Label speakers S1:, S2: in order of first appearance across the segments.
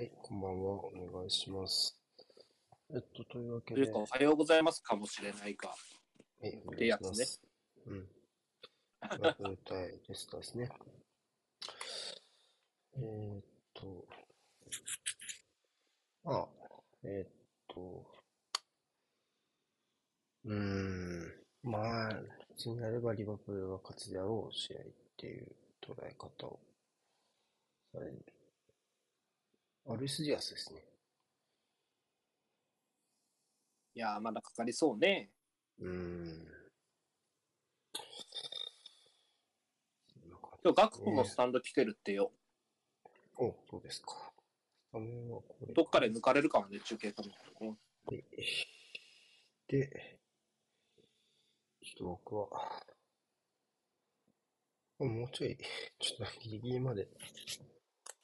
S1: はい、こんばんは。お願いします。えっと、というわけで、
S2: おはようございますかもしれないか。
S1: はい、お
S2: やつね
S1: 願いします。うん。ラブタイテストですね。えーっと、あ、えーっと、うーん、まあ、普通にやればリバプールが勝つであろう試合っていう捉え方をされる。アルイス・ディアスですね。
S2: いやー、まだかかりそうね。
S1: うーん。
S2: 今日、ガクポもスタンド来てるってよ。
S1: お、そうですか。これ
S2: どっかで抜かれるかもね、中継かも。うん
S1: はいで、ちょっと僕は、あもうちょい、ちょっとギリギリまで、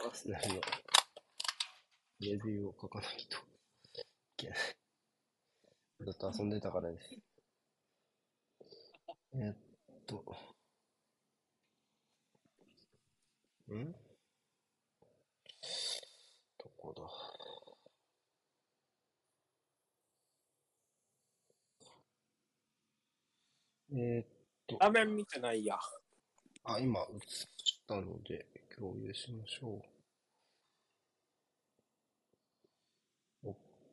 S1: アーセナルのレビューを書かないといけない。ずっと遊んでたからです。えーっと、ん？どこだ？えーっと、
S2: 画面見てないや。
S1: あ、今映ったので共有しましょう。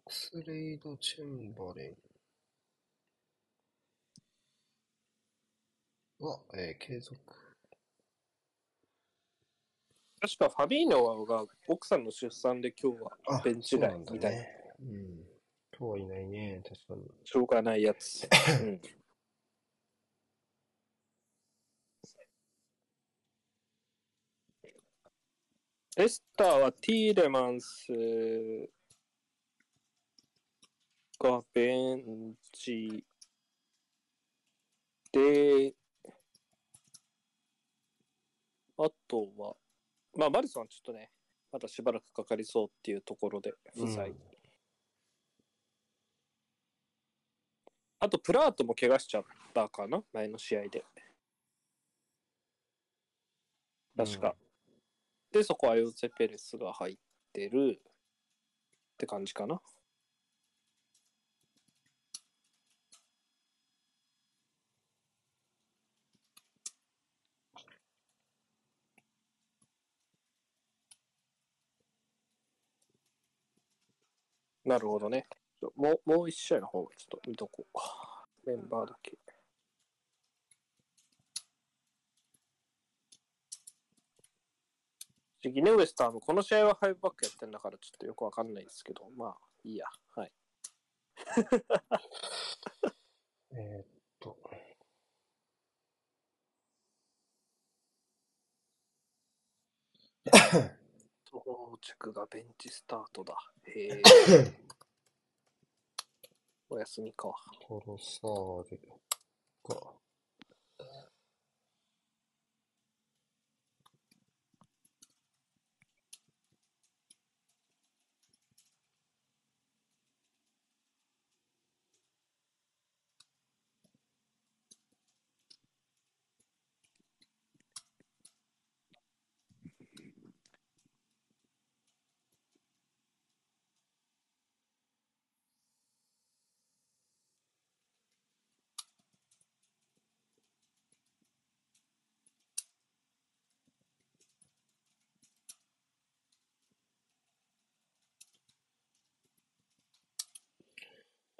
S1: オックスレイド・チェンバレンは、えー継続。
S2: 確かファビーノが奥さんの出産で今日は
S1: あ、
S2: ベンチ外みたいな。
S1: ね。うん。今日はいないね、確かに。
S2: しょうがないやつ。うん、レスターはティーレマンスがベンチで、あとは、まあ、マリソンはちょっとね、またしばらくかかりそうっていうところで不在。
S1: うん
S2: あと、プラートも怪我しちゃったかな前の試合で。確か。で、そこはヨゼ・ペレスが入ってるって感じかな。なるほどね。もう、もう一試合の方、ちょっと見とこう。メンバーだけ。ギネウエスターもこの試合はファイブバックやってんだからちょっとよくわかんないですけど、まあいいや。はい。
S1: えーっと、
S2: 到 着がベンチスタートだ。へえ。お休みか。
S1: トロサー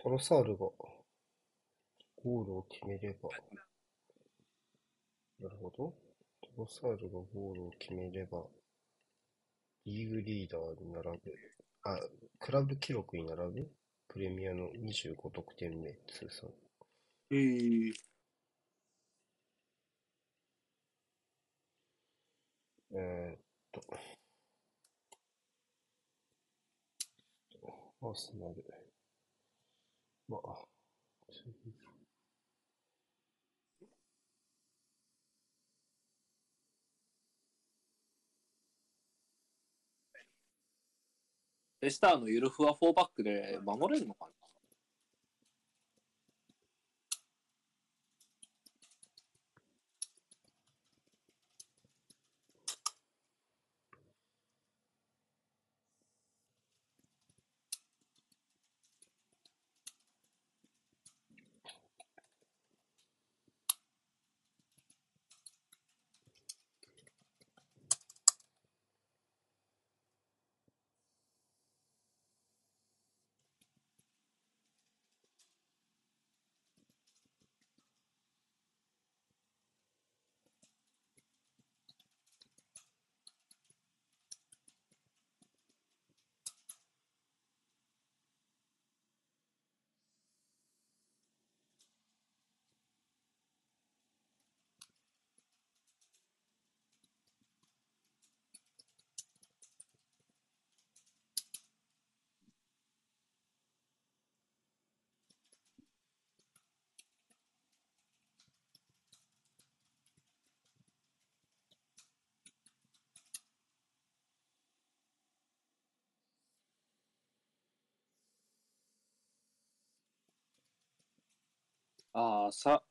S1: トロサールがゴールを決めれば、なるほど。トロサールがゴールを決めれば、リーグリーダーに並ぶ、あ、クラブ記録に並ぶ？プレミアの25得点目通算。
S2: へえ。
S1: えーっと、アーセナル。まあ、
S2: レスターのゆるふわ4バックで守れるのかな？ああ、さ、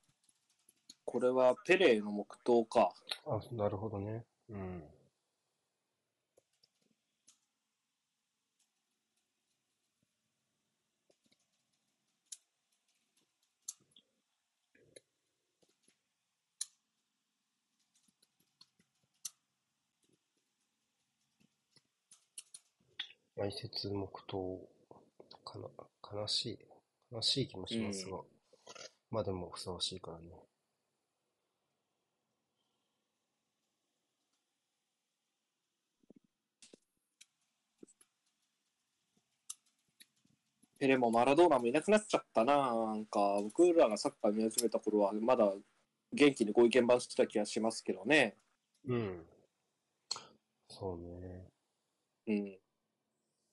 S2: これはペレの黙祷か。
S1: あ、なるほどね。うん。埋設黙祷かな、悲しい、悲しい気もしますが、まあでもふさわしいからね。
S2: ペレもマラドーナもいなくなっちゃったな。なんか、僕らがサッカー見始めた頃は、まだ元気にご意見番してた気がしますけどね。
S1: うん。そうね。
S2: うん。い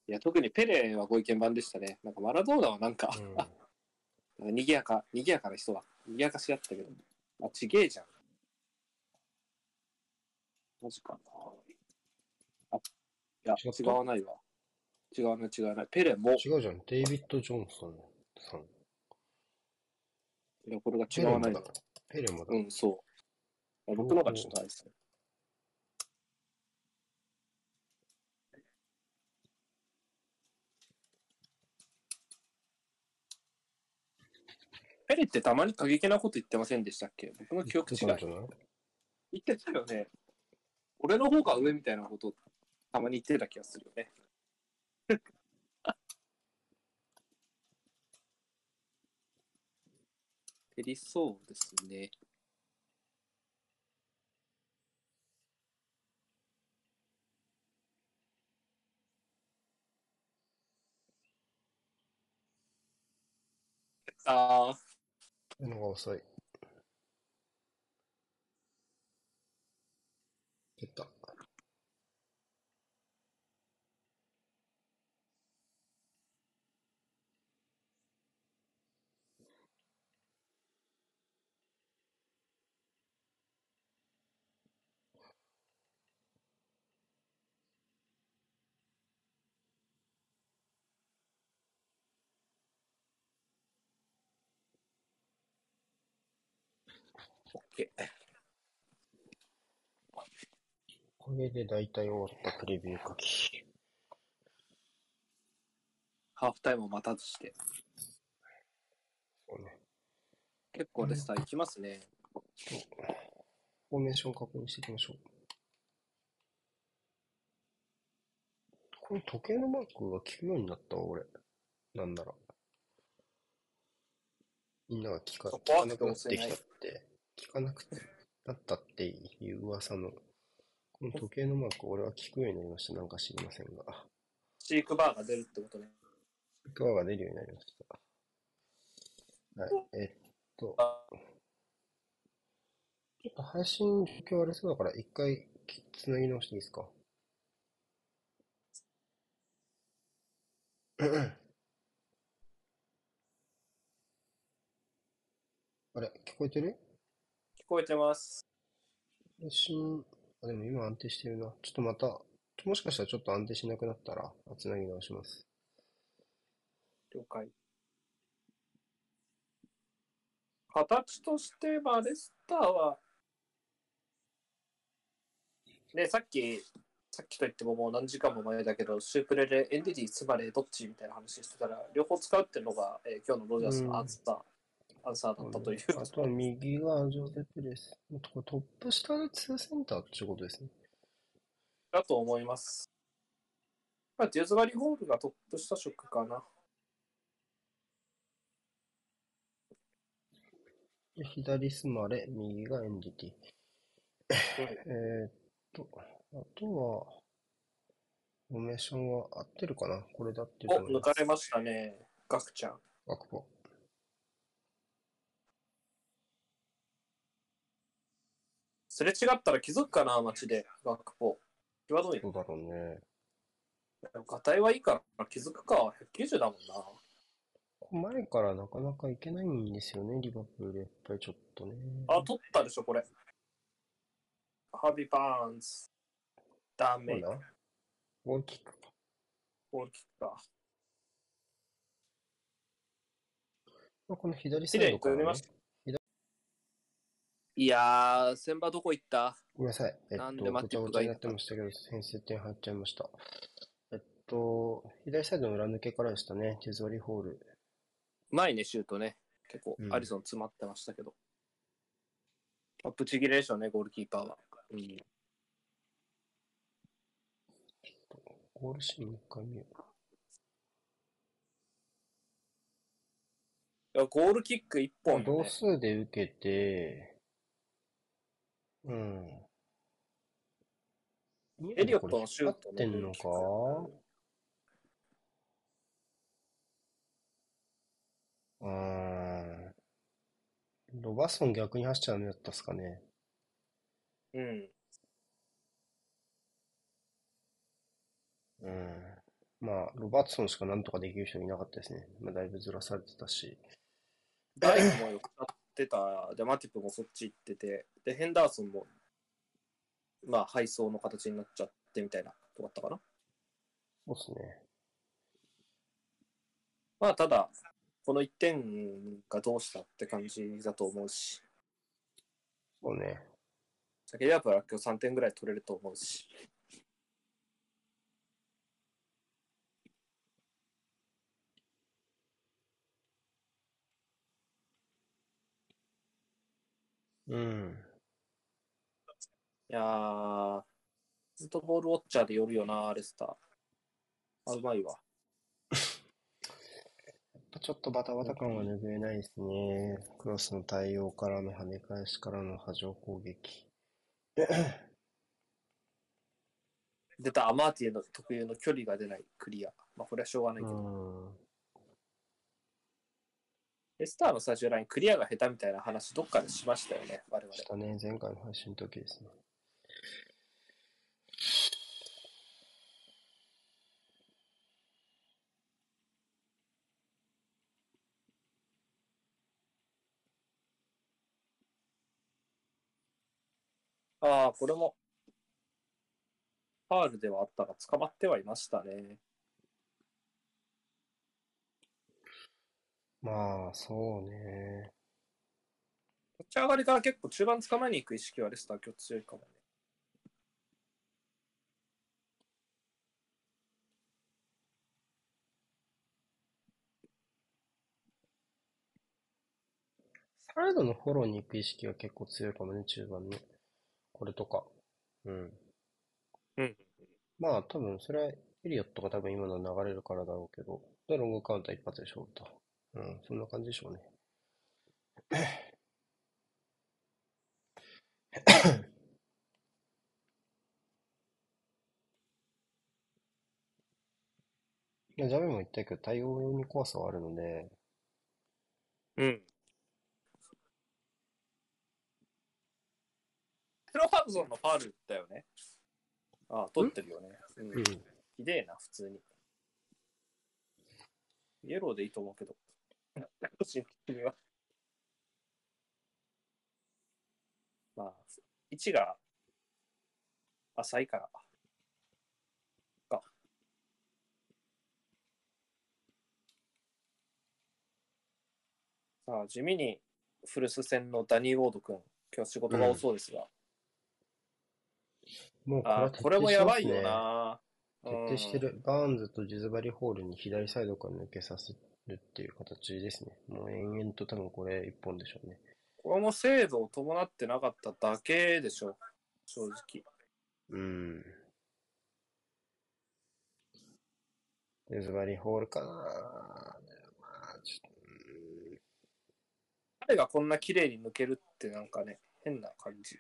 S2: や、特にペレはご意見番でしたね。なんかマラドーナはなんか、
S1: うん。
S2: なんか賑やか、賑やかな人が、賑やかし合ったけど、あ、ちげえじゃん。マジかな。あ、いや、
S1: 違
S2: 違わないわ。違わない、違わない。ペレも、
S1: 違うじゃん。デイビッド・ジョンソンさん。
S2: いや、これが
S1: ペ
S2: 違わない。
S1: ペレもだ。
S2: うん、そう。僕のがちょっとあれですね。ペレってたまに過激なこと言ってませんでしたっけ？僕の記憶違い
S1: 言ってた
S2: よね。俺の方が上みたいなことたまに言ってた気がするよね。ペリそうですね。ああ、
S1: のが遅い。出た。
S2: オッケー。
S1: これで大体終わったプレビュー書き。
S2: ハーフタイムを待たずして。
S1: そうね。
S2: 結構レスター行きますね。
S1: フォーメーション確認していきましょう。これ時計のマークが効くようになったわ、俺。なんなら。みんなが聞か聞かなくなってきたって、聞かなくなったっていう噂の、この時計のマーク、俺は聞くようになりました。なんか知りませんが。
S2: シークバーが出るってことね。
S1: ドアが出るようになりました。はい。えっと、
S2: あ
S1: ちょっと配信状況あれそうだから、一回きつなぎ直していいですか？あれ、聞こえてる？
S2: 聞こえてます。
S1: 配信、あ、でも今安定してるな。ちょっとまた、もしかしたらちょっと安定しなくなったら、つなぎ直します。
S2: 了解。形としては、レスターは、ね、さっき、さっきと言ってももう何時間も前だけど、シュープレでエンディティつまりどっちみたいな話してたら、両方使うっていうのが、えー今日のロジャースのアンサー、アンサーだったという。
S1: あとは右がジョゼ・ペレス。トップ下で2センターってことですね。
S2: だと思います。まあ、デューズバリーホールがトップ下色かな。
S1: で左スマレ、右がエンディティ。えーっと、あとは、フォーメーションは合ってるかなこれだってる
S2: お。抜かれましたね。ガクちゃん。
S1: ガクポ。
S2: すれ違ったら気づくかな、街で。ガクポ。際どい
S1: どうだろうね。
S2: ガタイはいいから気づくか。190だもんな。
S1: 前からなかなかいけないんですよね、リバプール。やっぱりちょっとね。
S2: あ、取ったでしょ、これ。ハービー・バーンズ。ダメ。
S1: だ。ゴールキックか。
S2: ゴールキックか。
S1: まあこの左サイドから、ね
S2: いやー、先場どこ行った？
S1: ごめんなさい。えっと、
S2: なんでマ
S1: ごちゃごちゃになってましたけど、先制点入っちゃいました。えっと、左サイドの裏抜けからでしたね。テズワリホール。
S2: 前ね、シュートね。結構
S1: う、ん
S2: アリソン詰まってましたけど。まあ、ブチギレでしょうね、ゴールキーパーは。うん。い
S1: ゴールシーンもう一回見よう。
S2: やゴールキック1本、
S1: 同
S2: ね。
S1: 数で受けて、うん。
S2: エリオットのシュート
S1: 合ってんのか？うーん。ロバーソン逆に走っちゃダメだったっすかね。
S2: うん。
S1: うん。まあ、ロバートソンしかなんとかできる人いなかったですね。まあ、だいぶずらされてたし。
S2: ダイクもよくなってた。で、マティプもそっち行ってて。で、ヘンダーソンも、まあ、配送の形になっちゃってみたいなとこだったかな。
S1: そうっすね。
S2: まあ、ただ、この1点がどうしたって感じだと思うし、
S1: そうね。
S2: 先でやっぱ今日3点ぐらい取れると思うし。
S1: うん。
S2: いやー、ずっとボールウォッチャーで寄るよな、レスター。あ、うまいわ。
S1: やっぱちょっとバタバタ感は拭えないですね。クロスの対応からの跳ね返しからの波状攻撃。
S2: 出たアマーティエの特有の距離が出ないクリア。まあ、これはしょうがないうけど。
S1: ん。
S2: レスターの最終ライン、クリアが下手みたいな話、どっかでしましたよね、我々。
S1: したね。前回の配信の時ですね。
S2: ああ、これも、ファールではあったが、捕まってはいましたね。
S1: まあ、そうね。
S2: 立ち上がりから結構中盤捕まえに行く意識はレスター今日強いかもね。
S1: サイドのフォローに行く意識が結構強いかもね、中盤ね。これとか。うん。
S2: うん。
S1: まあ、多分、それは、エリオットが多分今の流れるからだろうけど、で、ロングカウンター一発で勝負と。うん、そんな感じでしょうね。いや、ジャベも言ったけど、対応用に怖さはあるので、
S2: うん。テロハブソンのファールだよね。ああ、取ってるよね。うん。
S1: うん。
S2: ひでえな、普通に。イエローでいいと思うけど。シンプルには。まあ、位置が浅いから。か。さあ、地味に古巣戦のダニー・ウォード君、今日仕事が多そうですが。
S1: もうこれは
S2: あこれもやばいよ
S1: 徹
S2: な。
S1: 底してる。バーンズとジズバリホールに左サイドから抜けさせるっていう形ですね。もう延々と多分これ一本でしょうね。
S2: これも精度を伴ってなかっただけでしょ、正直。
S1: うん。ジズバリホールかなまあ、ちょっと、うん
S2: 彼がこんな綺麗に抜けるってなんかね、変な感じ。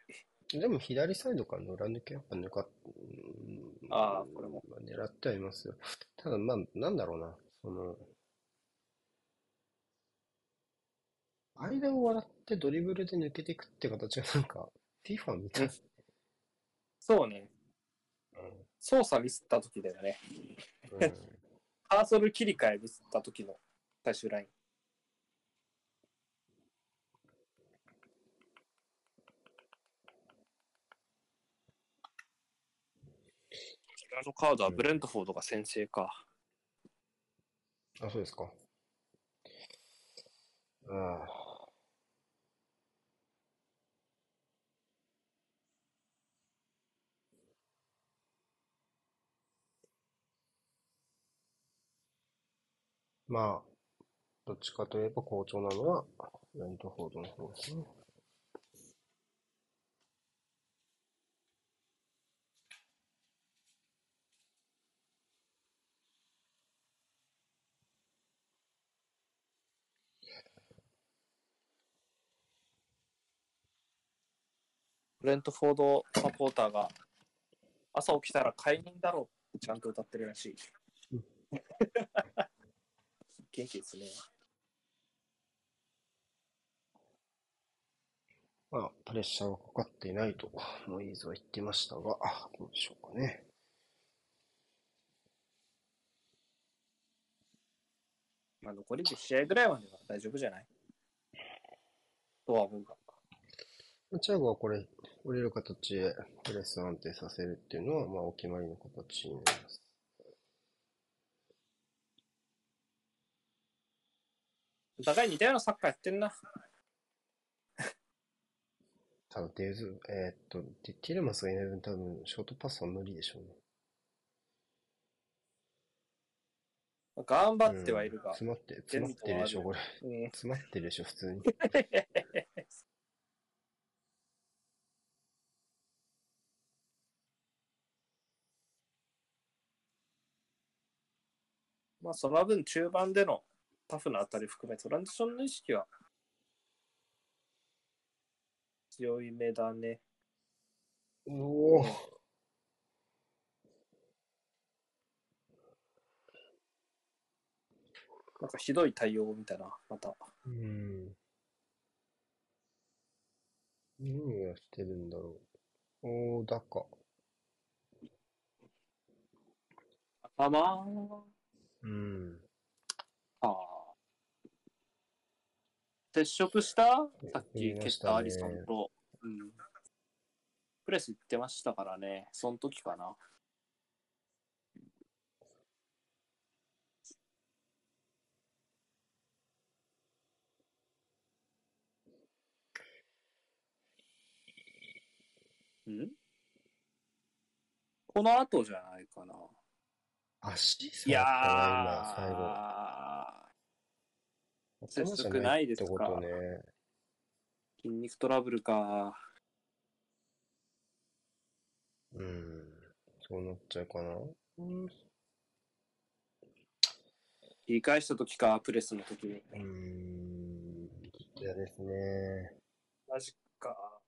S1: でも左サイドからの裏抜けやっぱ抜か
S2: あーこれも。
S1: まあ狙ってはいますよ。ただまあ、なんだろうな。その、間を割ってドリブルで抜けていくって形が なんか、FIFA みたい。
S2: そうね。操作ミスった時だよね。
S1: うんうん
S2: カーソル切り替えミスった時の最終ライン。あのカードはブレントフォードが先制か。
S1: あ、そうですか。ああ。まあ、どっちかといえば好調なのは、ライトフォードの方ですね。
S2: ブレントフォードサポーターが朝起きたら解任だろうってちゃんと歌ってるらしい。元気ですね。
S1: まあ、プレッシャーはかかっていないと、モイーズは言ってましたが、どうでしょうかね。
S2: まあ、残り10試合ぐらいまでは大丈夫じゃない？とは思うが。
S1: チャーゴはこれ、降りる形でプレスを安定させるっていうのは、まあ、お決まりの形になります。
S2: お互い似たようなサッカーやってんな。
S1: 多分デーズ、えーっと、ティティレマスがいない分多分ショートパスは無理でしょうね。
S2: 頑張ってはいるが。
S1: 詰まって、詰まってるでしょ、これ。
S2: うん
S1: 詰まってるでしょ、普通に。
S2: まあ、その分中盤でのタフなあたり含め、トランジションの意識は強い目だね。
S1: おお。
S2: なんかひどい対応を見たな、また。
S1: うん。何をしてるんだろう。おー、だか。
S2: 頭？
S1: うん。
S2: ああ。接触した？さっき
S1: 言いましたね
S2: 蹴ったアリソンと、うん。プレス行ってましたからね、その時かな。ん？この後じゃないかな。
S1: 足
S2: いや
S1: 触ったな、今、最後。
S2: 接触ないですか？
S1: ってことね。
S2: 筋肉トラブルか。
S1: うん。そうなっちゃうかな。うん。
S2: 切り返した時か、プレスの時に。
S1: うーん。嫌ですね。
S2: マジか。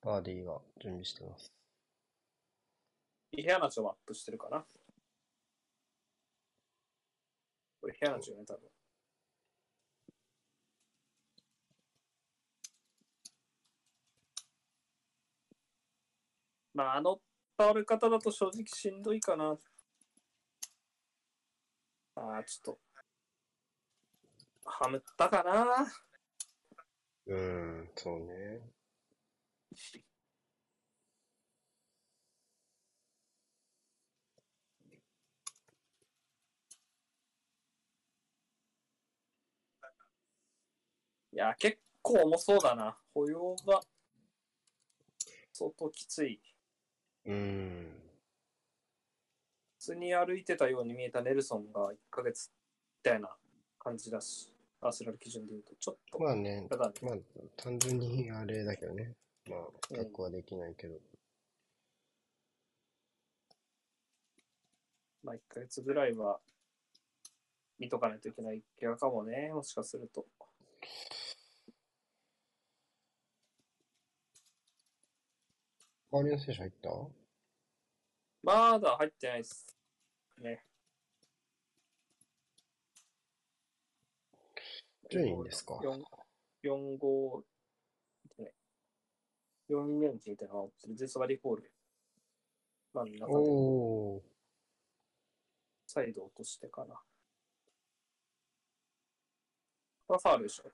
S1: バーディーが準備してます。
S2: いい部屋なちをアップしてるかな。これ部屋なちよね、多分。まあ、あの倒れ方だと正直しんどいかな。ああ、ちょっと。はむったかな。
S1: うん、そうね。
S2: や、結構重そうだな。歩様が相当きつい。
S1: うーん。
S2: 普通に歩いてたように見えたネルソンが1ヶ月みたいな感じだし、アーセナル基準で言うと、ちょっと、
S1: まあね、
S2: ただね
S1: まあ、単純にあれだけどね。まあ、比較はできないけど。
S2: まあ、1ヶ月ぐらいは見とかないといけない怪我かもね、もしかすると。
S1: 代わりの選手入った？
S2: まだ入ってないです。ね。
S1: 10人ですか
S2: ？4、4、5、ね、4人目のみたいなのが追ってるゼスバリホール。真ん中で
S1: おー。
S2: サイド落としてかな。これはファールでしょ。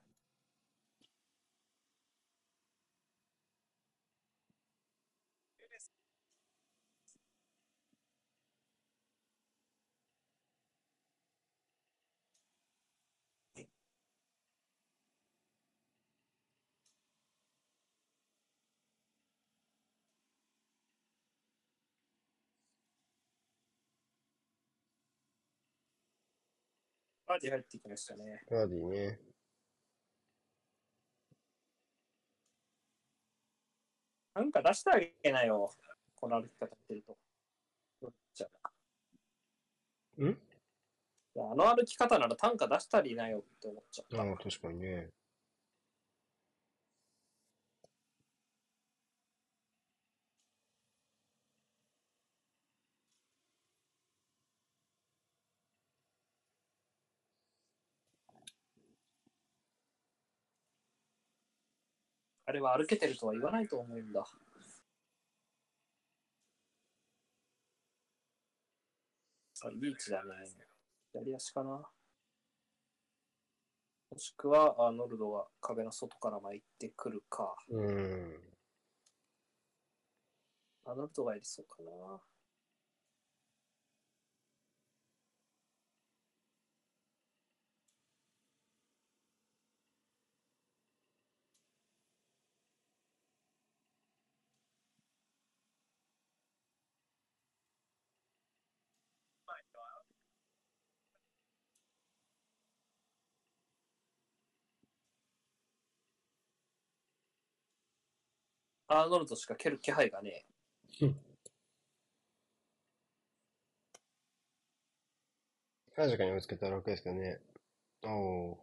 S2: バーディー入ってきましたね。
S1: バーディーね。
S2: なんか出してあげなよ。この歩き方してると。どっちゃ
S1: ん？
S2: いやあの歩き方なら単価出したりなよって思っちゃった。
S1: ああ、確かにね。
S2: れは歩けてるとは言わないと思うんだ。あ、いい位置だね。左足かなもしくは、アーノルドが壁の外から巻いてくるか。
S1: うん。
S2: アーノルドがやりそうかな。アーノルドしか蹴る気配がね
S1: 確かに追いつけたら楽ですけどね。おお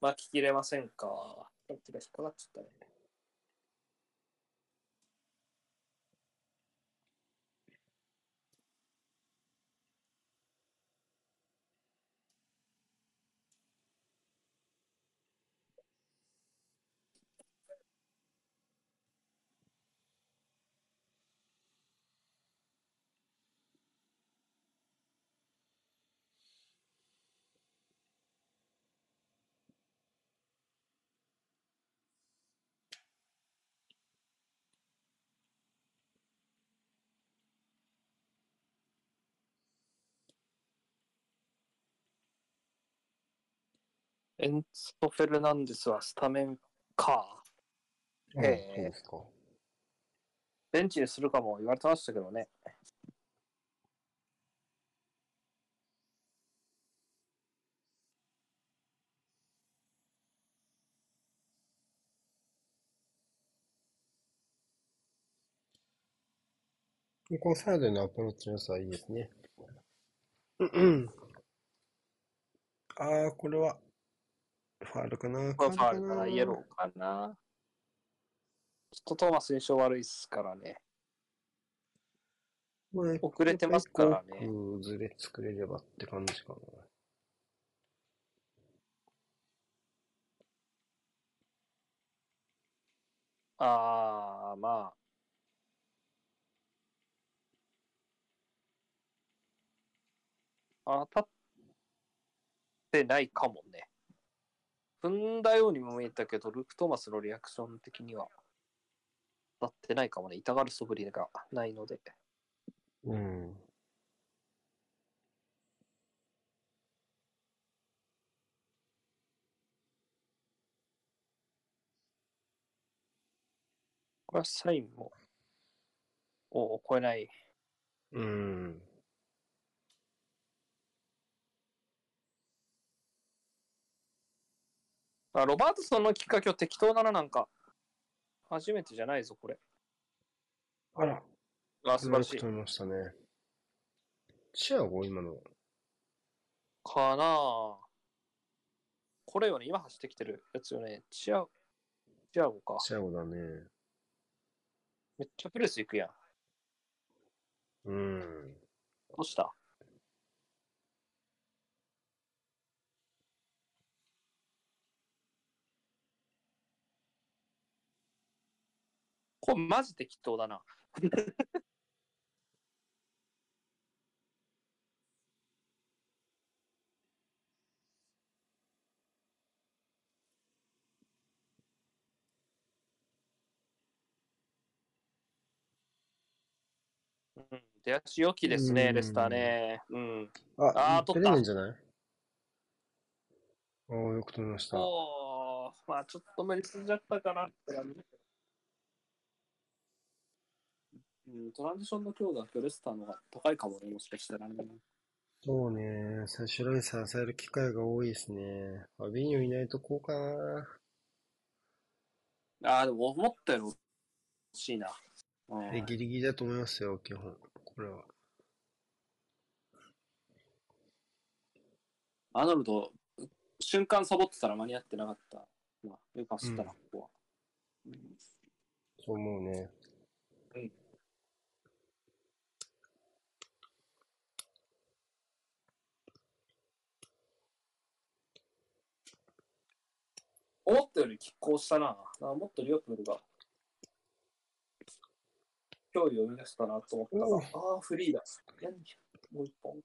S2: 巻ききれませんか。手が引っかかっちゃったね。エンツォ・フェルナンデスはスタメンか。
S1: ー。あ
S2: へえ
S1: そうですか。
S2: ベンチにするかも言われてましたけどね。
S1: このサイドのアプローチの良さはいいですね。うんうん。ああ、これは、ファールかな？
S2: ファールか
S1: な？
S2: な、イエローかな？ちょっとトーマス印象悪いっすからね。
S1: まあ
S2: 遅れてますからね。
S1: うずれ作れればって感じかな。
S2: あー、まあ。当たってないかもね。踏んだようにも見えたけど、ルーク・トーマスのリアクション的には当たってないかもね。痛がる素振りがないので。
S1: うん。
S2: これはサインも、を超えない。
S1: うん。
S2: あ、ロバートソンのきっかけは適当だな、なんか。初めてじゃないぞ、これ。
S1: あら、
S2: あ、素晴らしい
S1: よく。取りましたね。チアゴ今の。
S2: かなあこれよね、今走ってきてるやつよね。チア、チアゴか。
S1: チアゴだね。
S2: めっちゃプレスいくやん。
S1: うん。
S2: どうした？これマジ適当だな。うん、出足良きですね、
S1: うん
S2: レスターね。うん。
S1: あ、
S2: あー取った
S1: んじゃない？おー、よく取りました。
S2: おー、まあちょっと無理すんじゃったかなって感じ。うん、トランジションの強度はレスターの方が高いかもね、もしかしたらね。
S1: そうね。最初ラインさせる機会が多いですね。ファビーニョいないとこうかな。
S2: ああ、でも思ったより欲しいな。うん
S1: え、ギリギリだと思いますよ、基本。これは。
S2: アーノルド、瞬間サボってたら間に合ってなかった。まあ、よく走ったな、
S1: うん
S2: ここは。うん
S1: そう思うね。
S2: 思ったより拮抗したな。なもっとリオプールが脅威を生み出したなと思ったが、ああ、フリーだ。何？もう一本。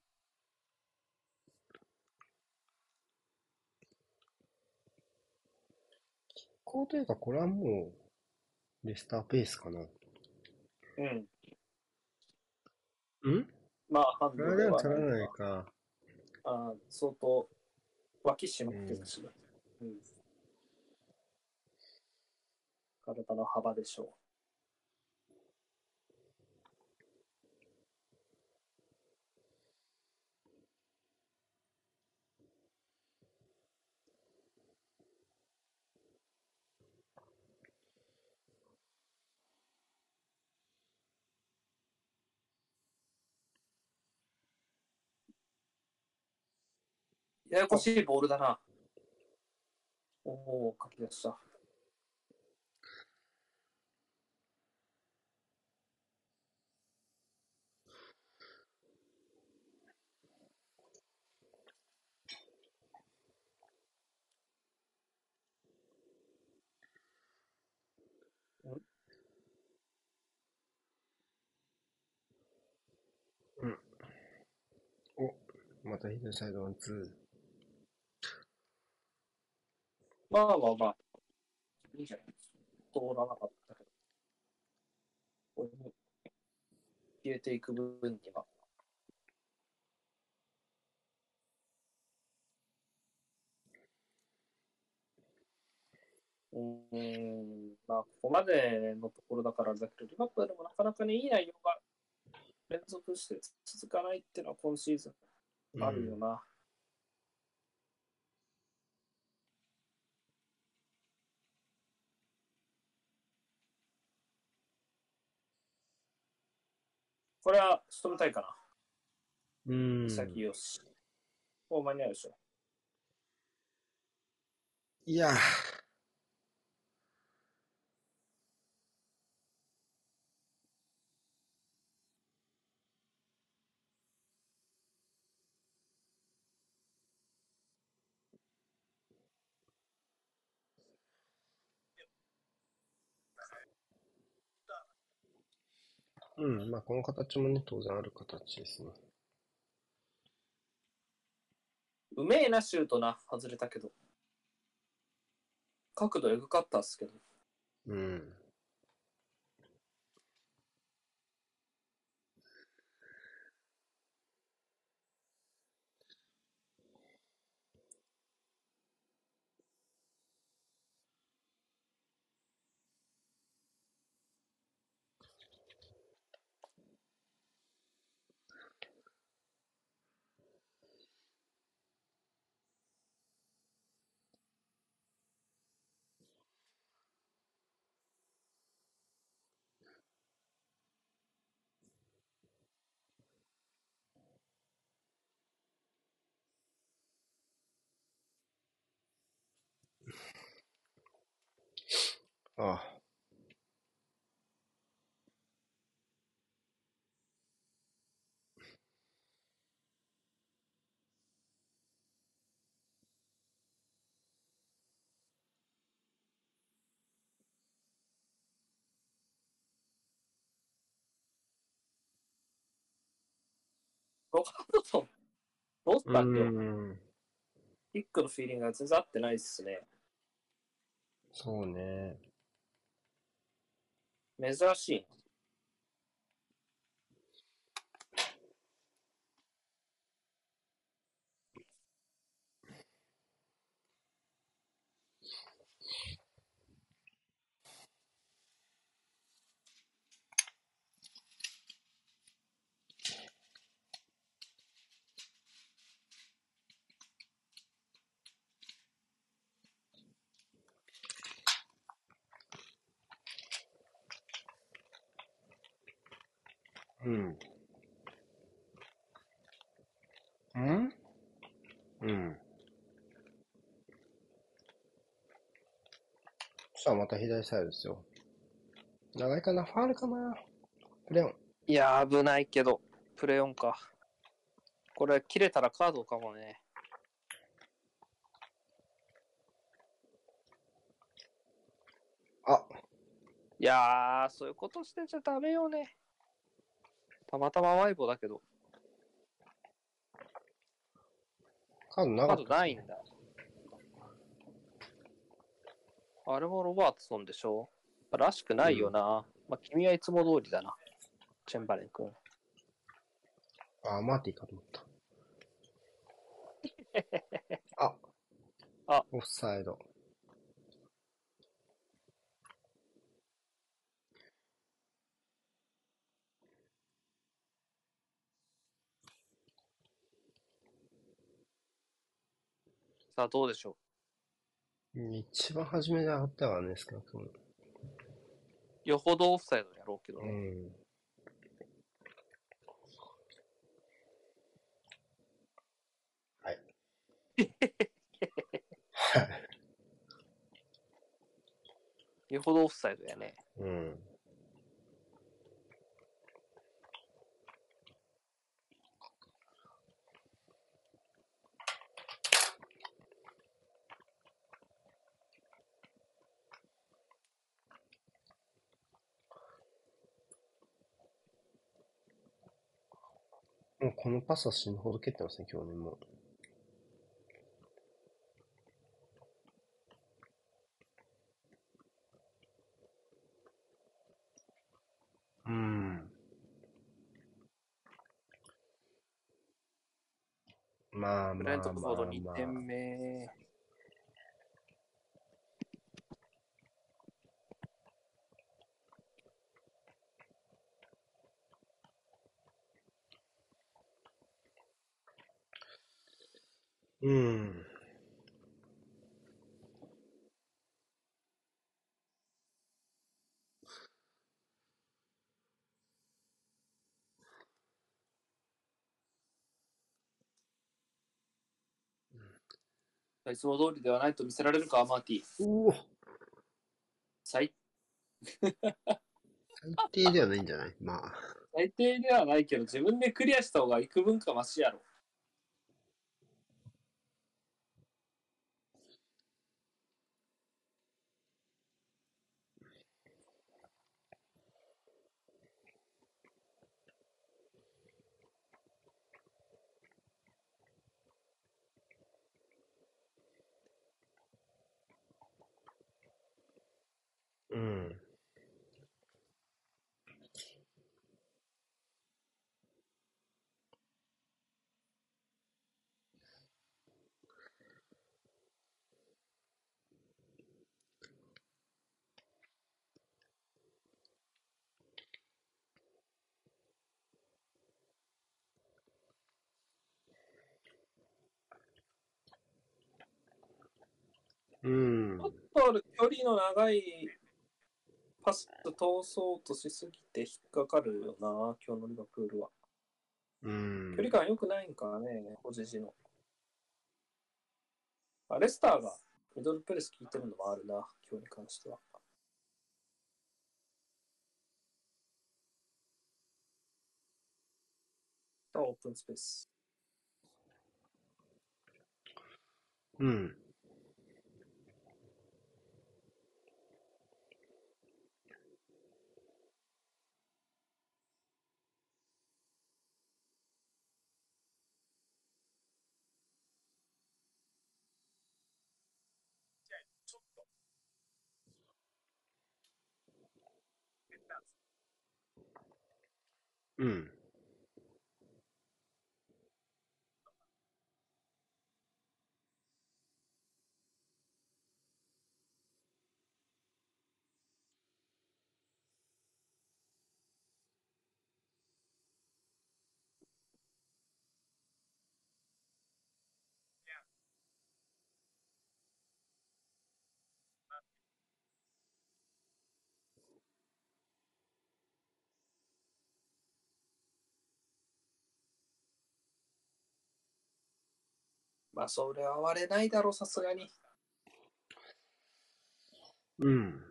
S1: こうというか、これはもう、レスターペースかな。
S2: うん。
S1: ん？
S2: まあ、ハンドでは
S1: も取らないか。
S2: あー相当、脇締まってるし、うん。体の幅でしょう。ややこしいボールだな。おお、書き出した。
S1: また左サイドワン、ツー
S2: まあまあまあ。いいじゃない通らなかったけど。これに消えていく部分には。うーん、まあ、ここまでのところだからだけど、リバプールもなかなかね、いい内容が連続して続かないっていうのは今シーズ。ンあるよな。これは仕留めたいかな。
S1: うん。うん。
S2: 先よし。もう間に合うでしょ。
S1: いや、うん。まあ、この形もね、当然ある形ですね。
S2: うめえな、シュートな。外れたけど。角度エグかったっすけど。
S1: うん。ああ。
S2: ロハードソン、どうしたんだよ。
S1: うん。
S2: キックのフィーリングが全然合ってないっすね。
S1: そうね。
S2: 珍しい。
S1: また左サイドですよ。長いかな？ファールかな？プレオン。
S2: いやー、危ないけど、プレーオンか。これ、切れたらカードかもね。
S1: あ、
S2: いやー、そういうことしてちゃダメよね。たまたまワイボだけど、
S1: カードな
S2: カー
S1: かった。
S2: ドないんだ。あれもロバートソンでしょ？らしくないよな。まあ、君はいつも通りだな。チェンバレン君。
S1: あ、マーティかと思った。あ、
S2: あ、
S1: オフサイド。
S2: さあ、どうでしょ
S1: 一番初めで上がったからね、少なくとも。
S2: う。よほどオフサイドやろうけどね。
S1: うん。はい。はい。
S2: よほどオフサイドやね。
S1: うん。もうこのパスは死ぬほど蹴ってますね、今日ね、もう。うん。まあ
S2: ブレン
S1: まあまあ
S2: トフォード2
S1: まあ。
S2: 点目。
S1: うん。
S2: いつも通りではないと見せられるか、マーティ。
S1: うお
S2: 最
S1: 最低ではないんじゃない？まあ。
S2: 最低ではないけど、自分でクリアした方が幾分かマシやろ。
S1: うん
S2: ちょっ。と距離の長いパス通そうとしすぎて引っかかるよな、今日のリバプールは。
S1: うん
S2: 距離感良くないんかね、おじじの。あレスターがミドルプレス効いてるのもあるな、今日に関しては。オープンスペース。
S1: うん。う
S2: まあ、それは割れないだろう、さすがに。
S1: うん。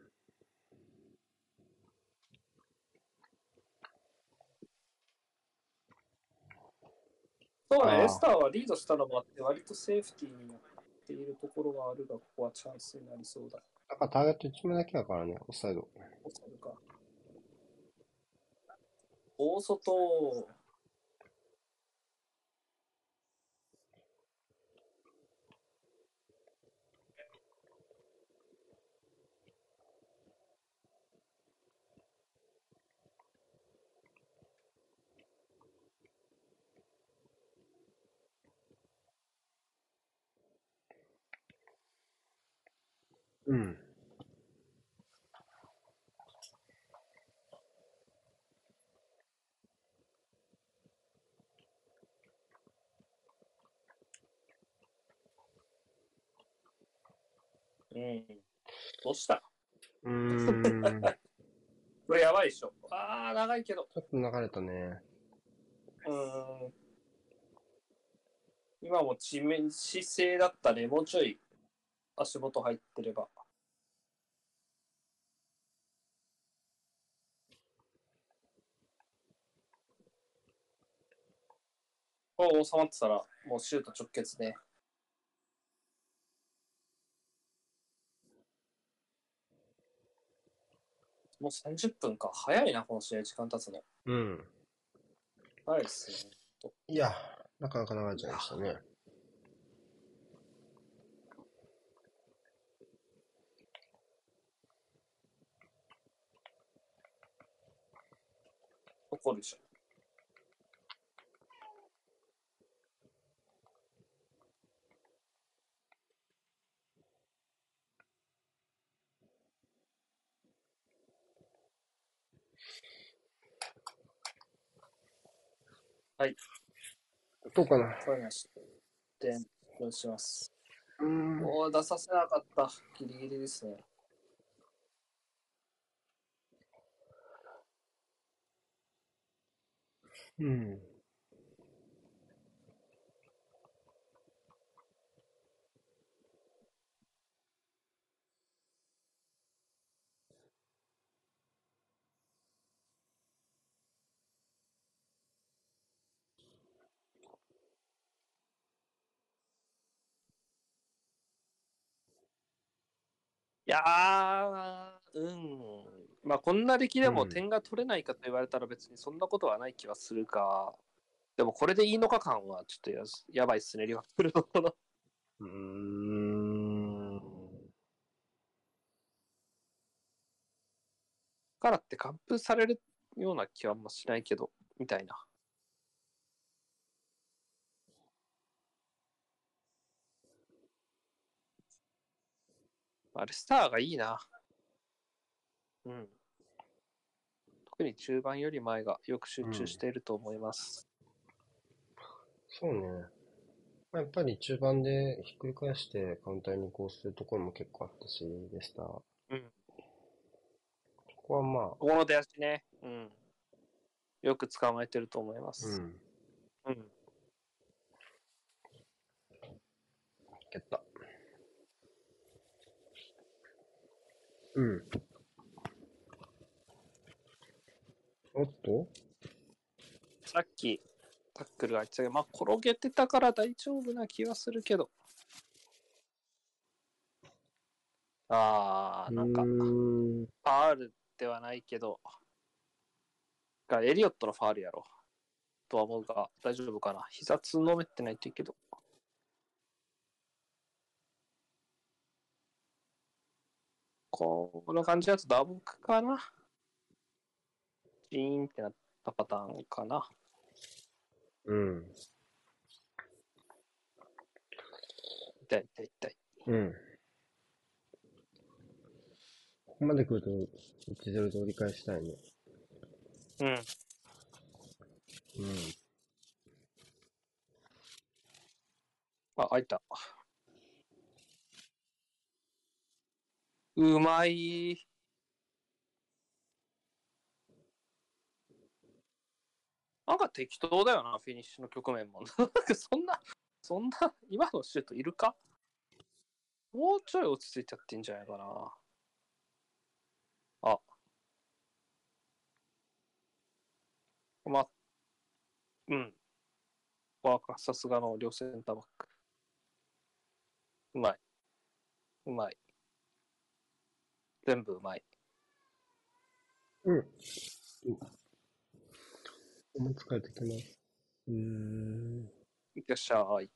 S2: そうね、
S1: あー
S2: レスターはリードしたのもあって、割とセーフティーになっているところがあるが、ここはチャンスになりそうだ。
S1: だからターゲット1枚だけだからね、オフサイド。
S2: オフサイドか大外。
S1: うん。
S2: うん。どうした？
S1: うーん。ち
S2: これやばいでしょ。ああ、長いけど。
S1: ょっと流れたね。
S2: うーん。今も地面姿勢だったね。もうちょい足元入ってれば。これ収まってたら、もうシュート直結ね。もう30分か。早いな、この試合、時間経つの。
S1: うん。
S2: 早いっすね。
S1: いや、なかなか流れちゃいましたね。
S2: 怒るでしょ。
S1: どうかな？
S2: 声がして、どうします？
S1: うん。
S2: もう出させなかった。ギリギリですね。
S1: うん。
S2: いやー、うん。まあ、こんな出来でも
S1: うん
S2: 点が取れないかと言われたら別にそんなことはない気はするが、でもこれでいいのか感はちょっとややばいっすね、リバプールのこの。
S1: うーん。
S2: からって完封されるような気はあんましないけど、みたいな。あレスターがいいな。うん。特に中盤より前がよく集中していると思います。
S1: そうね。まあやっぱり中盤でひっくり返してカウンターに移行するところも結構あったし、でした。こ
S2: うん。
S1: こはまあ、
S2: ここの出足ね。うん。よく捕まえてると思います。
S1: うん。
S2: うん。
S1: 蹴った。うん。おっと？
S2: さっきタックルが言ってたけど、まあ転げてたから大丈夫な気はするけど。ああ、なんか。ファールではないけど、がエリオットのファールやろ。とは思うが、大丈夫かな。膝つんのめってないといいけど。この感じだと打撲かな。ジーンってなったパターンかな。
S1: うん。
S2: 痛い痛い痛い。
S1: うん。ここまで来ると1-0で折り返したいね。
S2: うん。
S1: うん。
S2: あ、開いた。うまい。なんか適当だよな、フィニッシュの局面も。なんかそんな、そんな、今のシュートいるか？もうちょい落ち着いちゃってんじゃないかな。あ。ま、うん。わか、さすがの両センターバック。うまい。うまい。全部うまい。
S1: うん。もう疲れてきます。うーん。
S2: いってらっしゃい。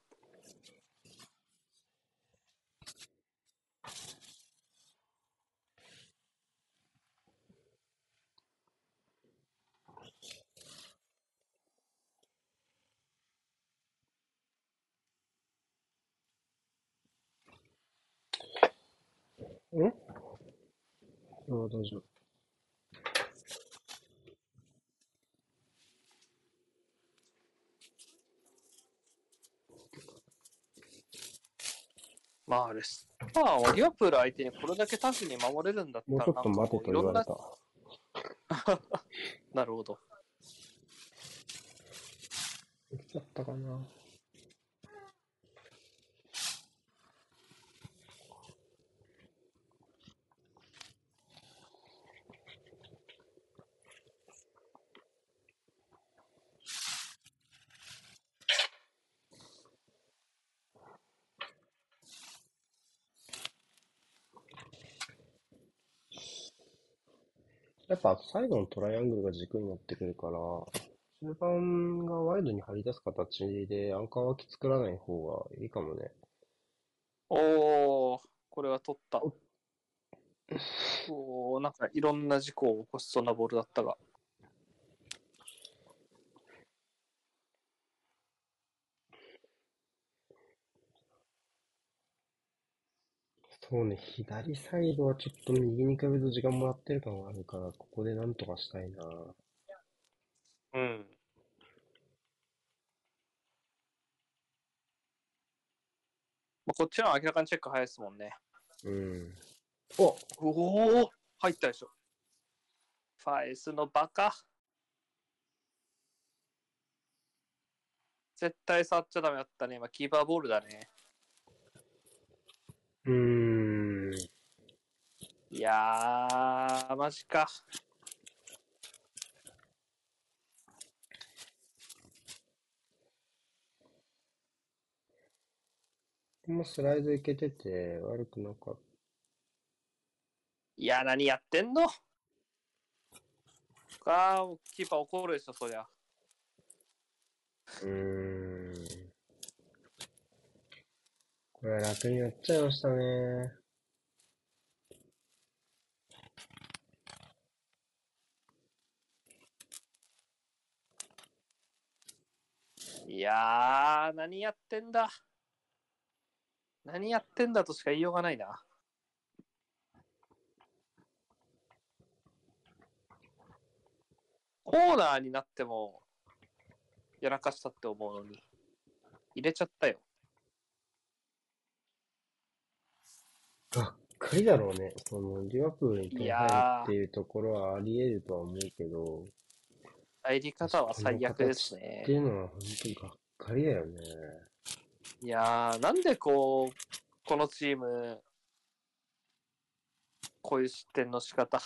S1: ん？ああ、大丈夫。
S2: まあ、あれす。まあ、リオプール相手にこれだけタフに守れるんだったら、
S1: もうちょっと待てと言われた。
S2: な なるほど。
S1: いつだったかな。やっぱ最後のトライアングルが軸になってくるから、中盤がワイドに張り出す形でアンカー脇作らない方がいいかもね。
S2: おー、これは取った。おー、なんかいろんな事故を起こしそうなボールだったが。
S1: そうね、左サイドはちょっと右に比べると時間もらってる感があるから、ここでなんとかしたいな。
S2: うん。まあ、こっちのは明らかにチェック早いですもんね。
S1: うん。お
S2: おお入ったでしょ。ファイスのバカ。絶対触っちゃダメだったね。今、キーパーボールだね。
S1: うーん。
S2: いやー、マジか。
S1: でもスライドいけてて悪くなかっ
S2: いや、何やってんの？あー、キーパー怒るでしょ、そりゃ。
S1: た。うーん。これ楽になっちゃいましたね。
S2: いやー、何やってんだ。何やってんだとしか言いようがないな。コーナーになっても、やらかしたって思うのに、入れちゃったよ。
S1: がっかりだろうね。その、リバプールに入っていうところはあり得るとは思うけど、
S2: 入り方は最悪ですね
S1: って。いうのは本当にがっかりだよね。
S2: いやー、なんでこう、このチーム、こういう失点の仕方。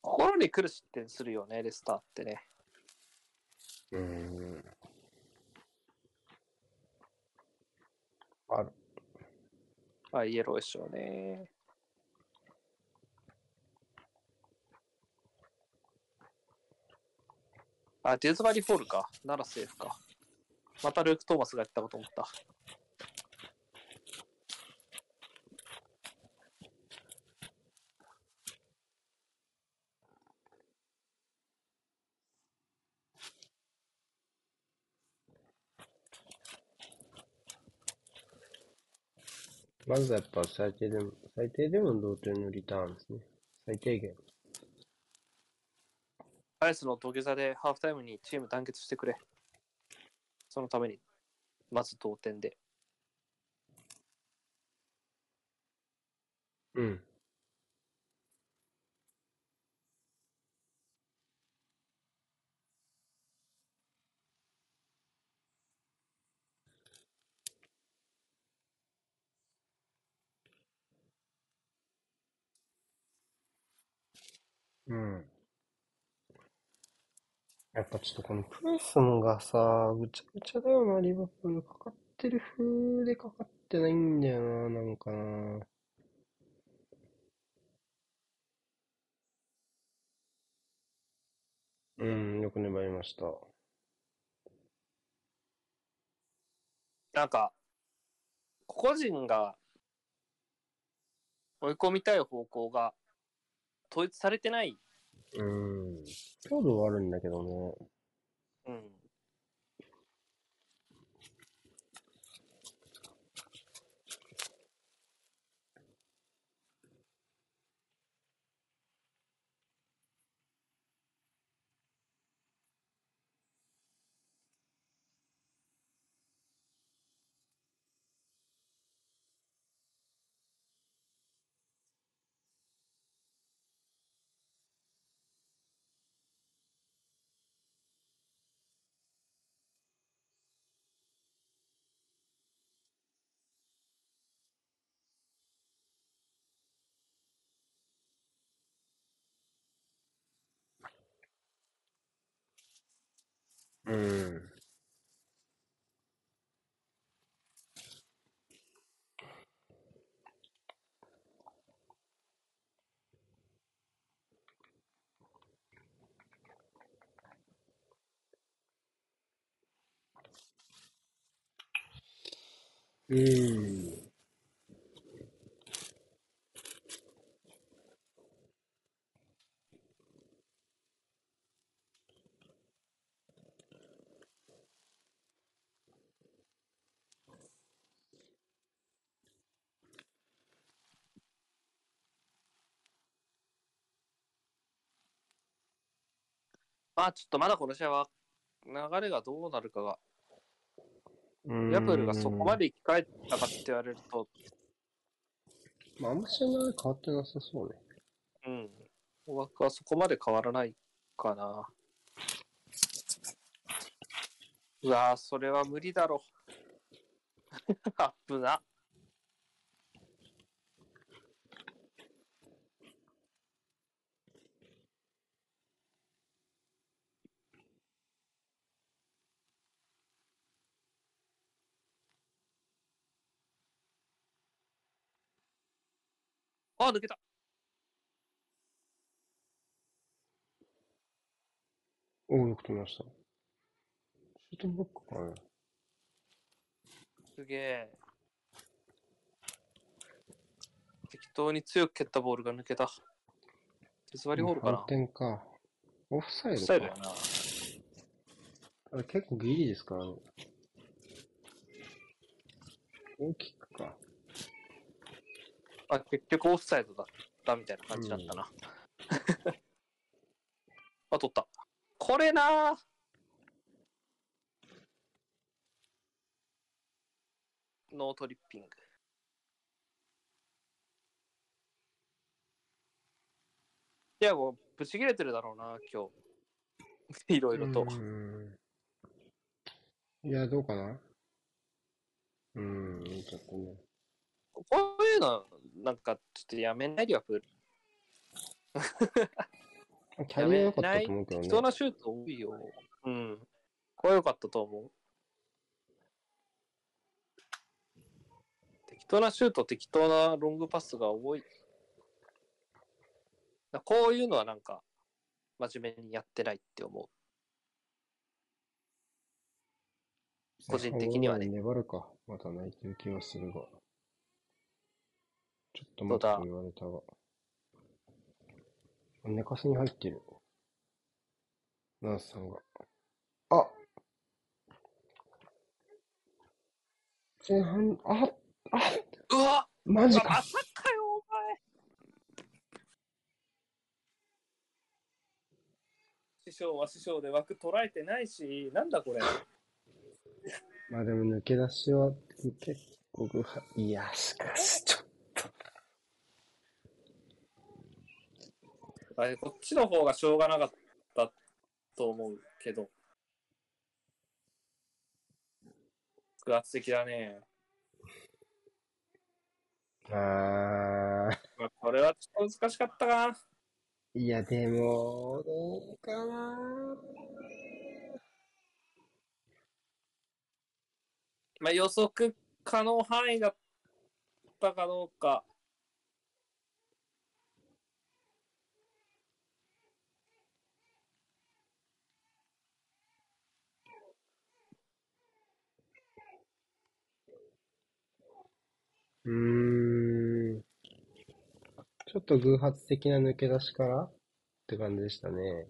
S2: 心に来る失点するよね、レスターってね。
S1: うーん。ある。
S2: あ、イエローでしょうね。あ、デューズバリーフォールか。ならセーフか。またルーク・トーマスがやったこと思った。
S1: まずはやっぱ最低でも、最低でも同点のリターンですね。最低限。
S2: アイスの土下座でハーフタイムにチーム団結してくれ。そのために、まず同点で。
S1: うん。うん。やっぱちょっとこのプレスンがさ、ぐちゃぐちゃだよな、リバプール。かかってる風でかかってないんだよな、なんかな。うん、よく粘りました。
S2: なんか、個人が追い込みたい方向が統一されてない。
S1: うん。強度はあるんだけどね。
S2: うん。
S1: うん。うん。
S2: まあちょっとまだこの試合は流れがどうなるかが、
S1: うん
S2: ヤプルがそこまで生き返ったかって言われると、
S1: まあ、あんまし流れ変わってなさそうね。
S2: うん。大枠はそこまで変わらないかな。うわぁ、それは無理だろ。アップな。あ、抜けた。
S1: おお、よく止めました。シュートブロックかな。
S2: すげえ。適当に強く蹴ったボールが抜けた。手座りホールかな
S1: 反。転か。オフサイドか。
S2: スタイルやな。
S1: あれ結構ギリですからね。大きくか。
S2: あ、結局オフサイドだったみたいな感じだったな。あ、取った。これなノートリッピング。いや、もう、ぶち切れてるだろうな、今日。いろいろと。
S1: いや、どうかなうん、ちょっとね。
S2: こういうの、なんか、ちょっとやめないリバプール。
S1: キャリア良かったと思うけどね。
S2: 適当なシュート多いよ。うん。これは良かったと思う。適当なシュート、適当なロングパスが多い。だこういうのはなんか、真面目にやってないって思う。個人的にはね
S1: 粘るか。また泣いてる気はするが。ちょっと待ってと言われたが。寝かせに入ってる。ナースさんが。あ前半、ああ
S2: うわ
S1: マジか
S2: まさかよ、お前。師匠は師匠で枠捉えてないし、なんだこれ。
S1: まあでも抜け出しは結構いや、しかしちょっ
S2: あれこっちの方がしょうがなかったと思うけど。爆発的だね。
S1: と。あー、
S2: まあ、これはちょっと難しかったかな。
S1: いや、でも、どうかな。
S2: まあ予測可能範囲だったかどうか。
S1: うーん。ちょっと偶発的な抜け出しからって感じでしたね。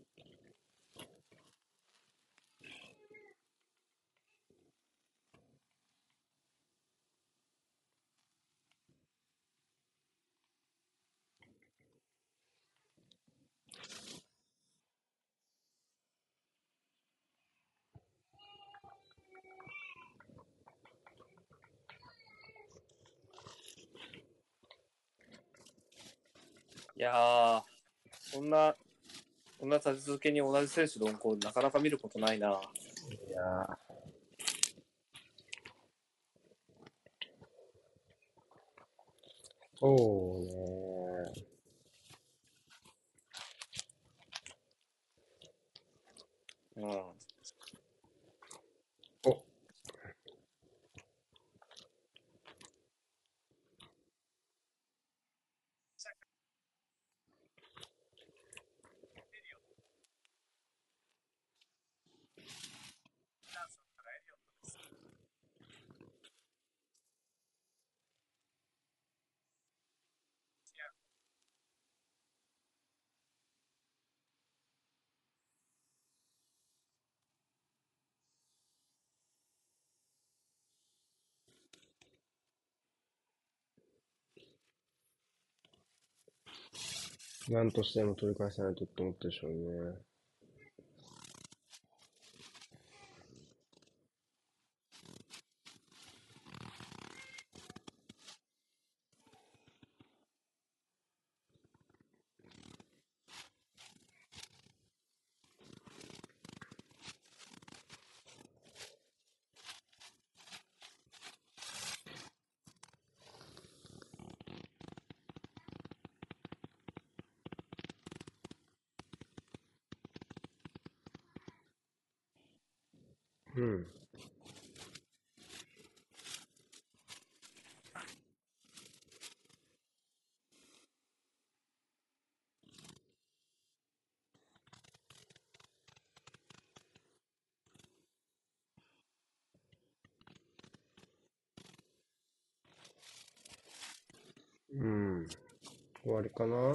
S2: やー、こんな、こんな立て続けに同じ選手の運行なかなか見ることないな。
S1: いやーそうね。
S2: うん。
S1: お、なんとしても取り返さないとって思ったでしょうね。うん。うん。終わりかな？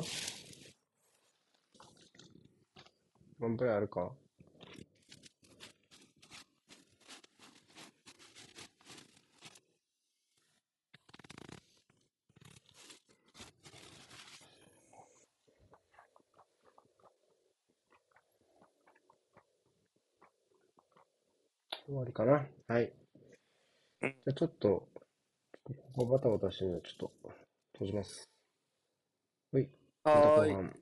S1: ワンプレイあるか終わりかなはい。
S2: うん
S1: じゃあちょっと、ここバタバタしてるので、ちょっと閉じます。はい。
S2: はーい。
S1: 後半。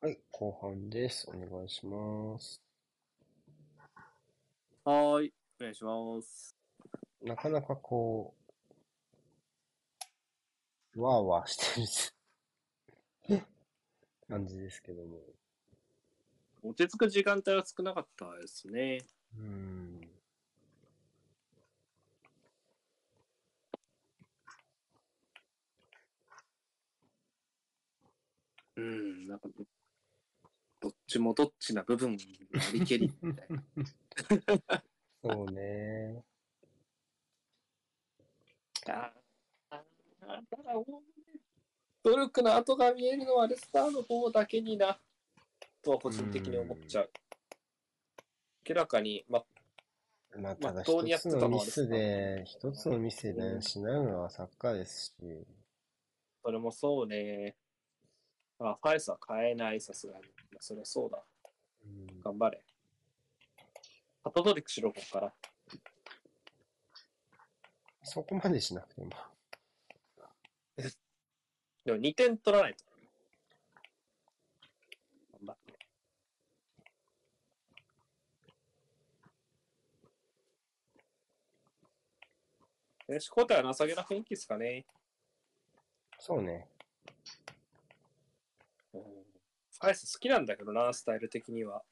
S1: はい、後半です。お願いします。
S2: はーい。お願いします。
S1: なかなかこう、わーわーしてる 感じですけども。
S2: 落ち着く時間帯は少なかったですね。
S1: うーん。
S2: うん、なんか、どっちもどっちな部分、なりけりみたいな。
S1: そうね。
S2: ああ、ただ、努力の跡が見えるのはレスターの方だけにな、とは個人的に思っちゃう。明らかに、ま、
S1: まあ、ただ一つ
S2: ってたの
S1: ミスで、一つのミスで
S2: うん
S1: 失うのはサッカーですし、
S2: それもそうね。まあ、ファイスは変えない、さすがに。まあ、そりゃそうだ。
S1: うん
S2: 頑張れ。ハトトリックしろ、ここから。
S1: そこまでしなくても。
S2: でも2点取らないと。頑張って。選手交代は情けな雰囲気ですかね。
S1: そうね。
S2: アイス好きなんだけどな、スタイル的には。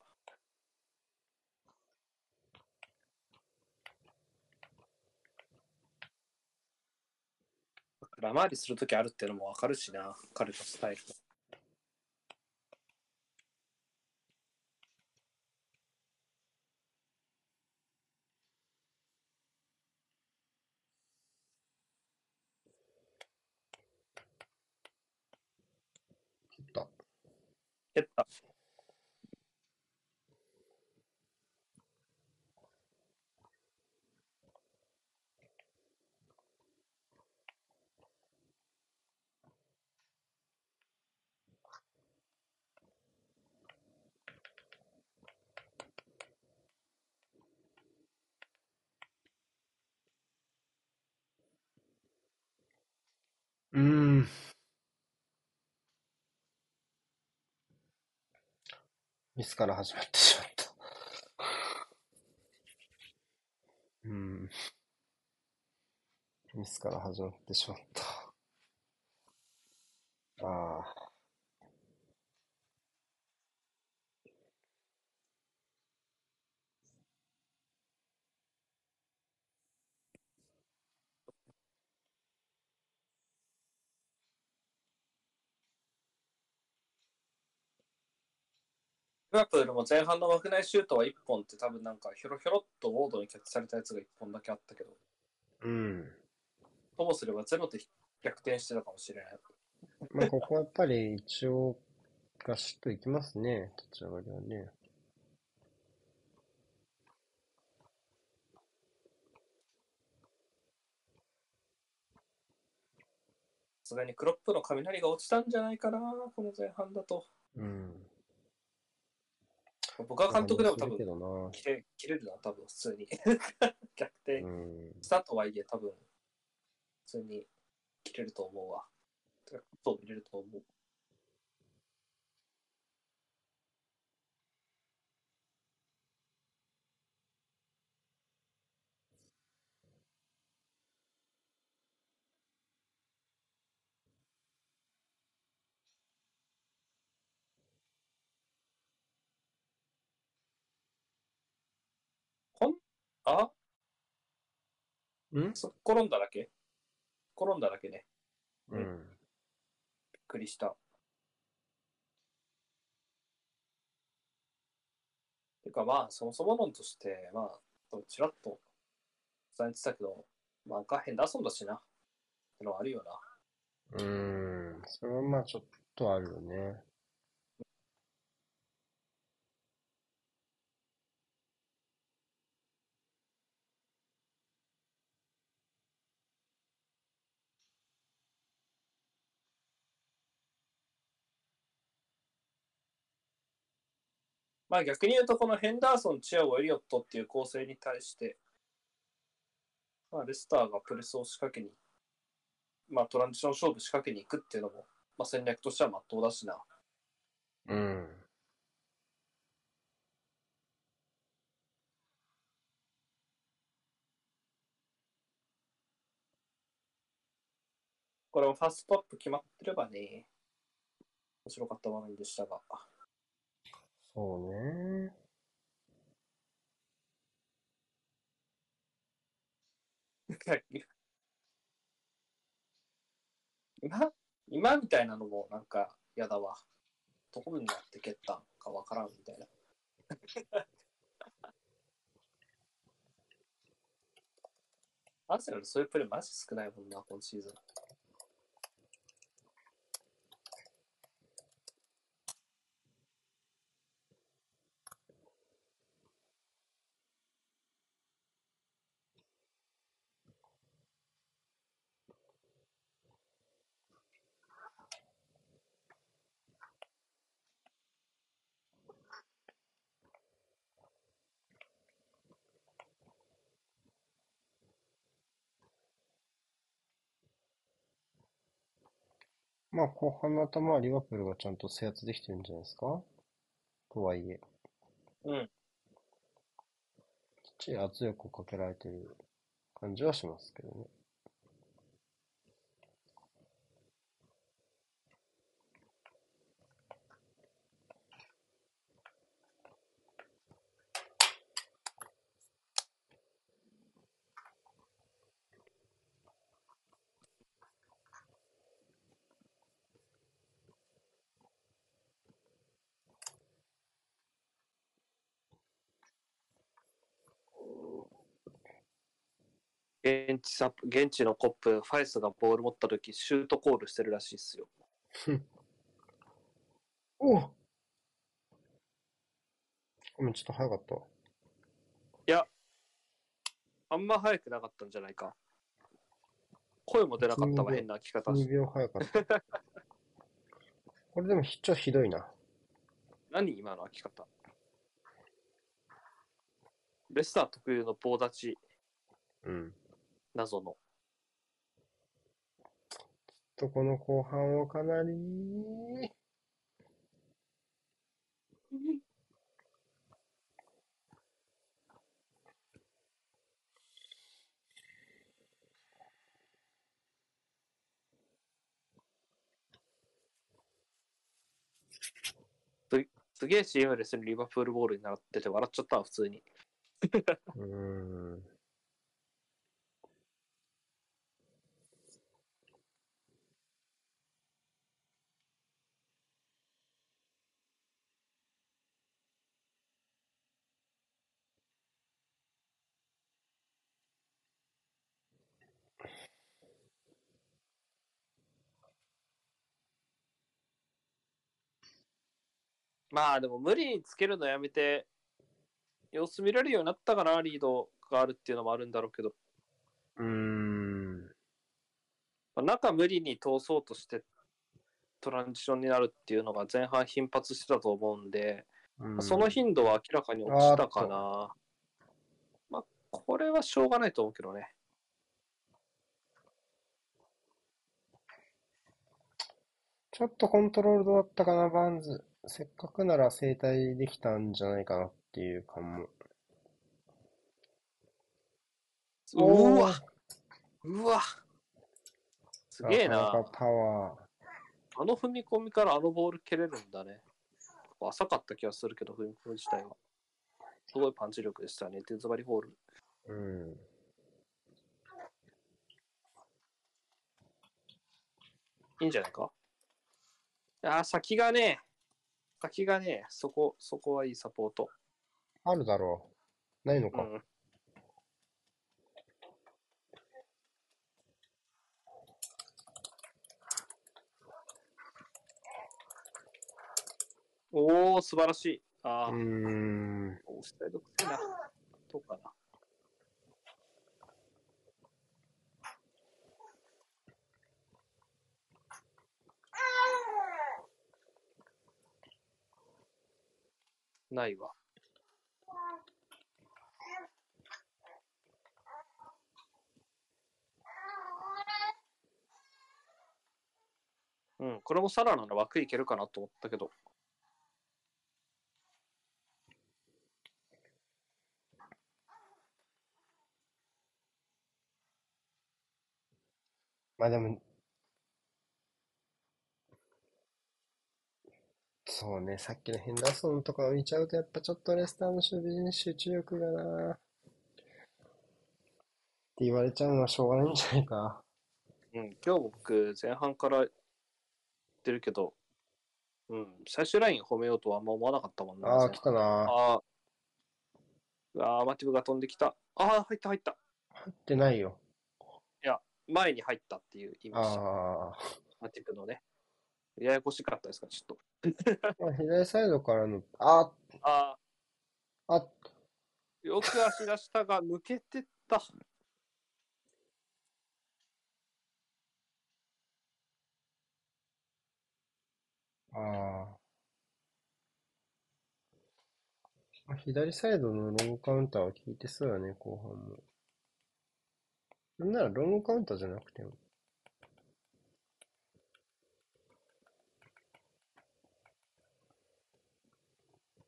S2: ラ回りするときあるっていうのもわかるしな、彼のスタイル。
S1: 減った。うーん。ミスから始まってしまった。うん。ミスから始まってしまった。ああ。
S2: リバプールも前半の枠内シュートは1本って多分なんかひょろひょろっとウォードにキャッチされたやつが1本だけあったけど、
S1: うん。
S2: ともすればゼロで逆転してたかもしれない。
S1: まあ、ここはやっぱり一応、ガシッといきますね。立ち上がりはね。
S2: さすがにクロップの雷が落ちたんじゃないかな、この前半だと。
S1: うん。
S2: 僕は監督でも多分。切れ切れるな、多分普通に。逆転
S1: うん。
S2: したとはいえ、多分普通に切れると思うわ。そう見れると思う。こんあ？
S1: ん？
S2: そ転んだだけ？転んだだけね。
S1: うん。
S2: びっくりした。てかまあ、そもそも論として、まあ、ちらっと伝えてたけど、まあ、がヘンダーソンだしな。ってのはあるよな。
S1: うん。それはまあちょっとあるよね。
S2: まあ逆に言うと、このヘンダーソン、チアゴ、エリオットっていう構成に対して、まあ、レスターがプレスを仕掛けに、まあトランジション勝負仕掛けに行くっていうのも、まあ戦略としてはまっとうだしな。
S1: うん。
S2: これもファーストアップ決まってればね、面白かった場面でしたが。
S1: そうね。
S2: 今、今みたいなのもなんか嫌だわ。どこになって蹴ったんかわからんみたいな。アーセナルそういうプレーマジ少ないもんな、今シーズン。
S1: まあ後半の頭はリバプールがちゃんと制圧できてるんじゃないですか？とはいえ。
S2: うん。
S1: きっちり圧力をかけられてる感じはしますけどね。
S2: 現地サ現地のコップ、ファイスがボール持った時シュートコールしてるらしいっすよ。
S1: おうごめん、ちょっと早かったわ。
S2: あんま早くなかったんじゃないか。声も出なかったわ、
S1: 君
S2: 変な聞き方
S1: 2
S2: して。
S1: 秒早かった。これでもひちょっとひどいな。
S2: 何今の開き方？レスター特有の棒立ち、
S1: うん。
S2: 謎の。
S1: とこの後半はかなり、
S2: すげえシームレスにリバプールボールになってて笑っちゃったわ、普通に。
S1: うーん。
S2: まあでも無理につけるのやめて、様子見られるようになったかな、リードがあるっていうのもあるんだろうけど、
S1: うーん。
S2: まあ中無理に通そうとしてトランジションになるっていうのが前半頻発してたと思うんで、
S1: うん
S2: その頻度は明らかに落ちたかな。まあ、これはしょうがないと思うけどね。
S1: ちょっとコントロールどうだったかな、バーンズ。せっかくなら正対できたんじゃないかなっていう感も。
S2: うわうわすげえな
S1: なかな。かパワー。
S2: あの踏み込みからあのボール蹴れるんだね。浅かった気がするけど、踏み込み自体は。すごいパンチ力でしたね、デズバリホール。
S1: うん。
S2: いいんじゃないか？あー、先がね、先がね、そこ、そこはいいサポート。
S1: あるだろう。ないのか。
S2: うん。おー、素晴らしい。あ
S1: うー
S2: ー、
S1: ん。
S2: くせえな。どうかな。ないわ。うん、これもサラなら枠いけるかなと思ったけど。
S1: まあでも、そうね、さっきのヘンダーソンとかを見ちゃうと、やっぱちょっとレスターの守備に集中力がなって言われちゃうのはしょうがないんじゃないか。
S2: うん、今日僕、前半から言ってるけど、うん、最終ライン褒めようとはあんま思わなかったもんな。
S1: ああ、来たな。
S2: あーうわーマティブが飛んできた。ああ、入った入った。
S1: 入ってないよ。
S2: 前に入ったっていう意味でした。
S1: あ
S2: マティブのね。ややこしかったですか、ちょっと。
S1: 左サイドからの、あ、
S2: あ
S1: あ、
S2: あ、よく足出したが抜けてった。
S1: ああ左サイドのロングカウンターは効いてそうだね、後半も。なんならロングカウンターじゃなくても。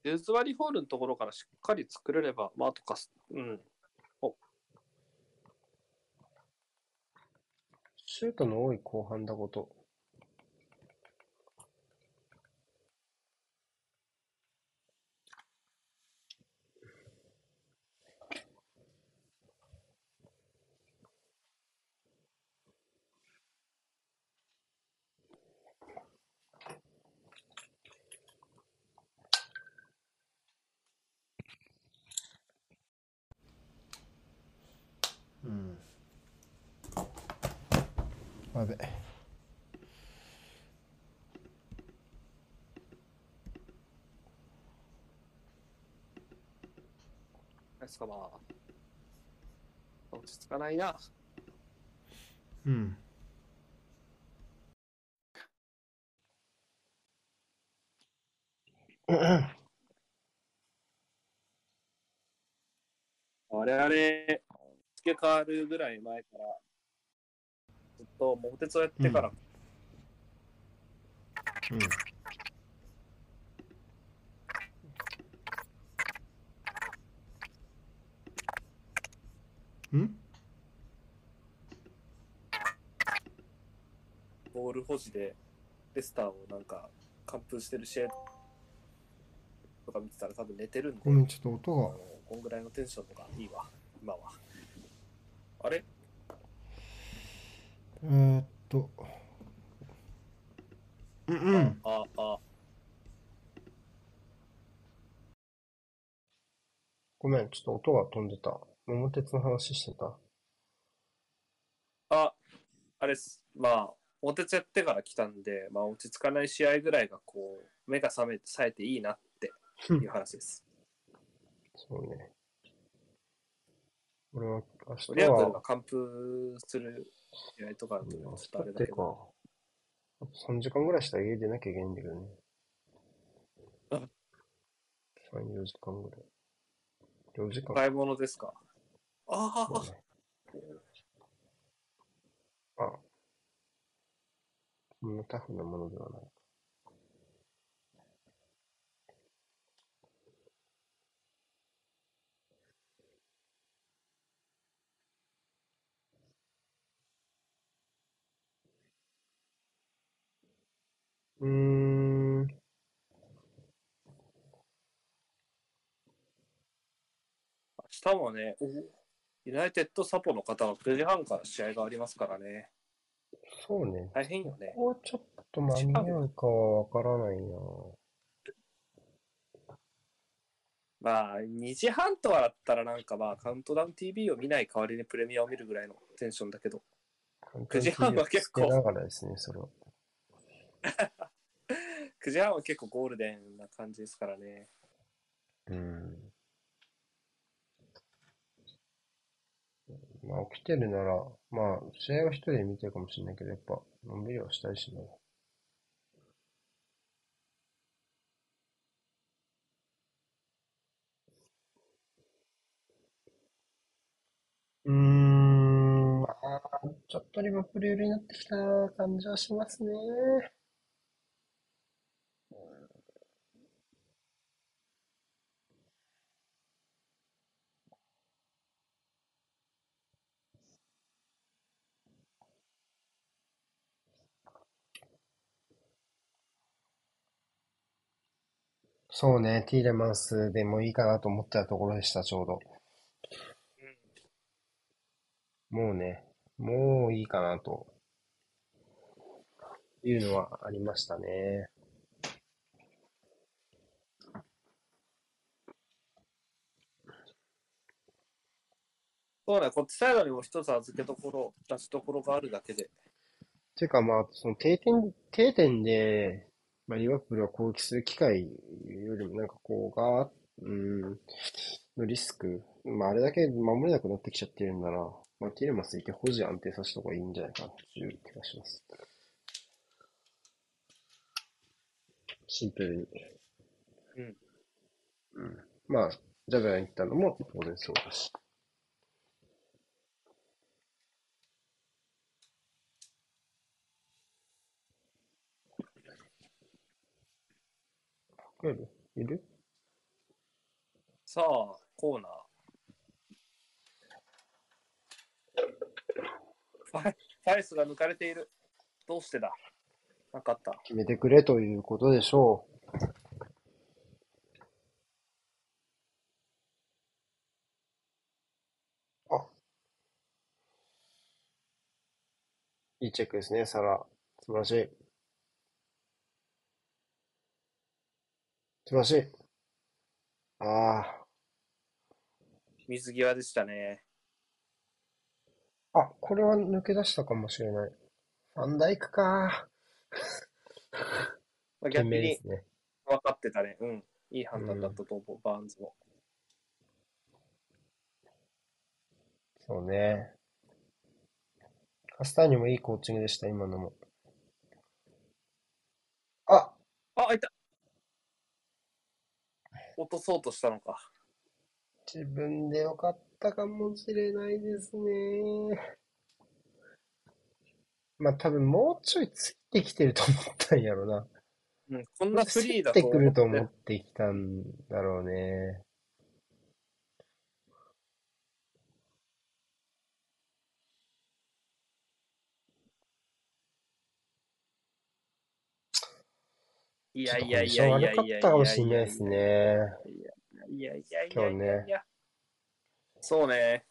S2: デズワリホールのところからしっかり作れれば、まあ、あとかす、うん。
S1: おシュートの多い後半だこと。
S2: ですか、まあ。落ち着かないな。
S1: うん。
S2: 我々、付け替わるぐらい前から、ずっと桃鉄をやってから、
S1: うん。うん
S2: ボール保持でレスターをなんか完封してる試合とか見てたら多分寝てるんで、
S1: ごめん、ちょっと
S2: あ
S1: 音
S2: のこんぐらいのテンションのがいいわ、今は。あれ
S1: が。えー、っと。うんうん。
S2: あ、あ、
S1: ごめん、ちょっと音が飛んでた。桃鉄の話してた。
S2: あ、あれっす。まあ、お手つやってから来たんで、まあ、落ち着かない試合ぐらいがこう、目が覚めて、冴えていいなって いう話です。
S1: そうね。俺は明日
S2: リアクルが
S1: は、
S2: 完封する試合とかだとちょっとあけど、、
S1: あと3時間ぐらいしたら家出なきゃいけないんだけどね。
S2: うん
S1: 3、4時間ぐらい。4時間。
S2: 買い物ですか？ああ、
S1: ね。あ、そんなタフなものではない。うーん、
S2: 明日もね、ユナイテッドサポの方は9時半から試合がありますからね。
S1: そうね。
S2: 大変よね。
S1: ここちょっと間に合うかはわからないな。
S2: まあ、2時半とはだったらなんかまあ、カウントダウン TV を見ない代わりにプレミアを見るぐらいのテンションだけど、9時半は結構
S1: ながらですね、それは。
S2: 9時半は結構ゴールデンな感じですからね。
S1: うん。まあ、起きてるなら、まあ、試合は一人で見てるかもしれないけど、やっぱ、のんびりはしたいしな。うーん、まあ、ちょっとリバプール寄りになってきた感じはしますね。そうね、ティーレマンスでもいいかなと思ったところでした、ちょうど。もうね、もういいかなというのはありましたね。
S2: そうね、こっちサイドにも一つ預けどころ、出しどころがあるだけで。
S1: ていうかまあ、その定点、定点で、まあ、リバプールは攻撃する機会よりもなんかこうが、うん、のリスク、まああれだけ守れなくなってきちゃってるんなら、まあティーレマンスいて保持安定させた方がいいんじゃないかなという気がします。シンプルに。
S2: うん。
S1: うん。まあ、ジャブラに行ったのも当然そうだし。いるいる？
S2: さあ、コーナー。ファイファイスが抜かれている。どうしてだ？なかった。
S1: 決めてくれということでしょう。あ。いいチェックですね、サラ。素晴らしい。素晴らしい。あ
S2: 水際でしたね。
S1: あ。あ、これは抜け出したかもしれない。ファンダイクか。
S2: まあ、
S1: 懸
S2: 逆に
S1: 命ですね。
S2: 分かってたね。うん。いい判断だったと思う、バーンズも。
S1: そうね。カスターニョもいいコーチングでした、今のも。あ
S2: あ、開いた落とそうとしたのか。
S1: 自分でよかったかもしれないですね。まあ多分もうちょいついてきてると思ったんやろな。
S2: うん、こんなフリーだ
S1: ついて
S2: と
S1: くると思
S2: 思っ。
S1: っててきたんだろうね。
S2: いやいやいやいや
S1: 悪かったかもしれないですね。
S2: いやいやいやいやいやいや。そうね。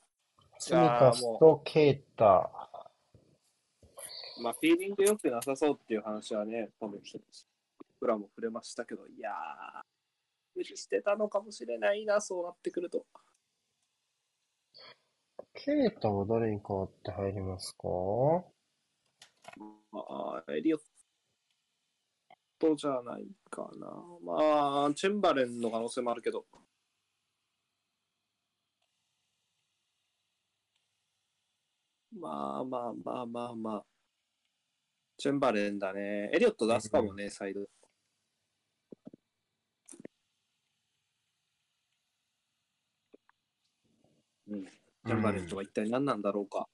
S1: ツミカスとケイタ。
S2: まあ、フィーリング良くなさそうっていう話はね、多分一つ、僕らも触れましたけど、いやー、無理してたのかもしれないな、そうなってくると。
S1: ケイタは誰に代わって入りますか？
S2: まあ、エリオットじゃないかな。まあ、チェンバレンの可能性もあるけど。まあまあまあまあまあ。チェンバレンだね。エリオット出すかもね、サイド。うん。チェンバレンとは一体何なんだろうか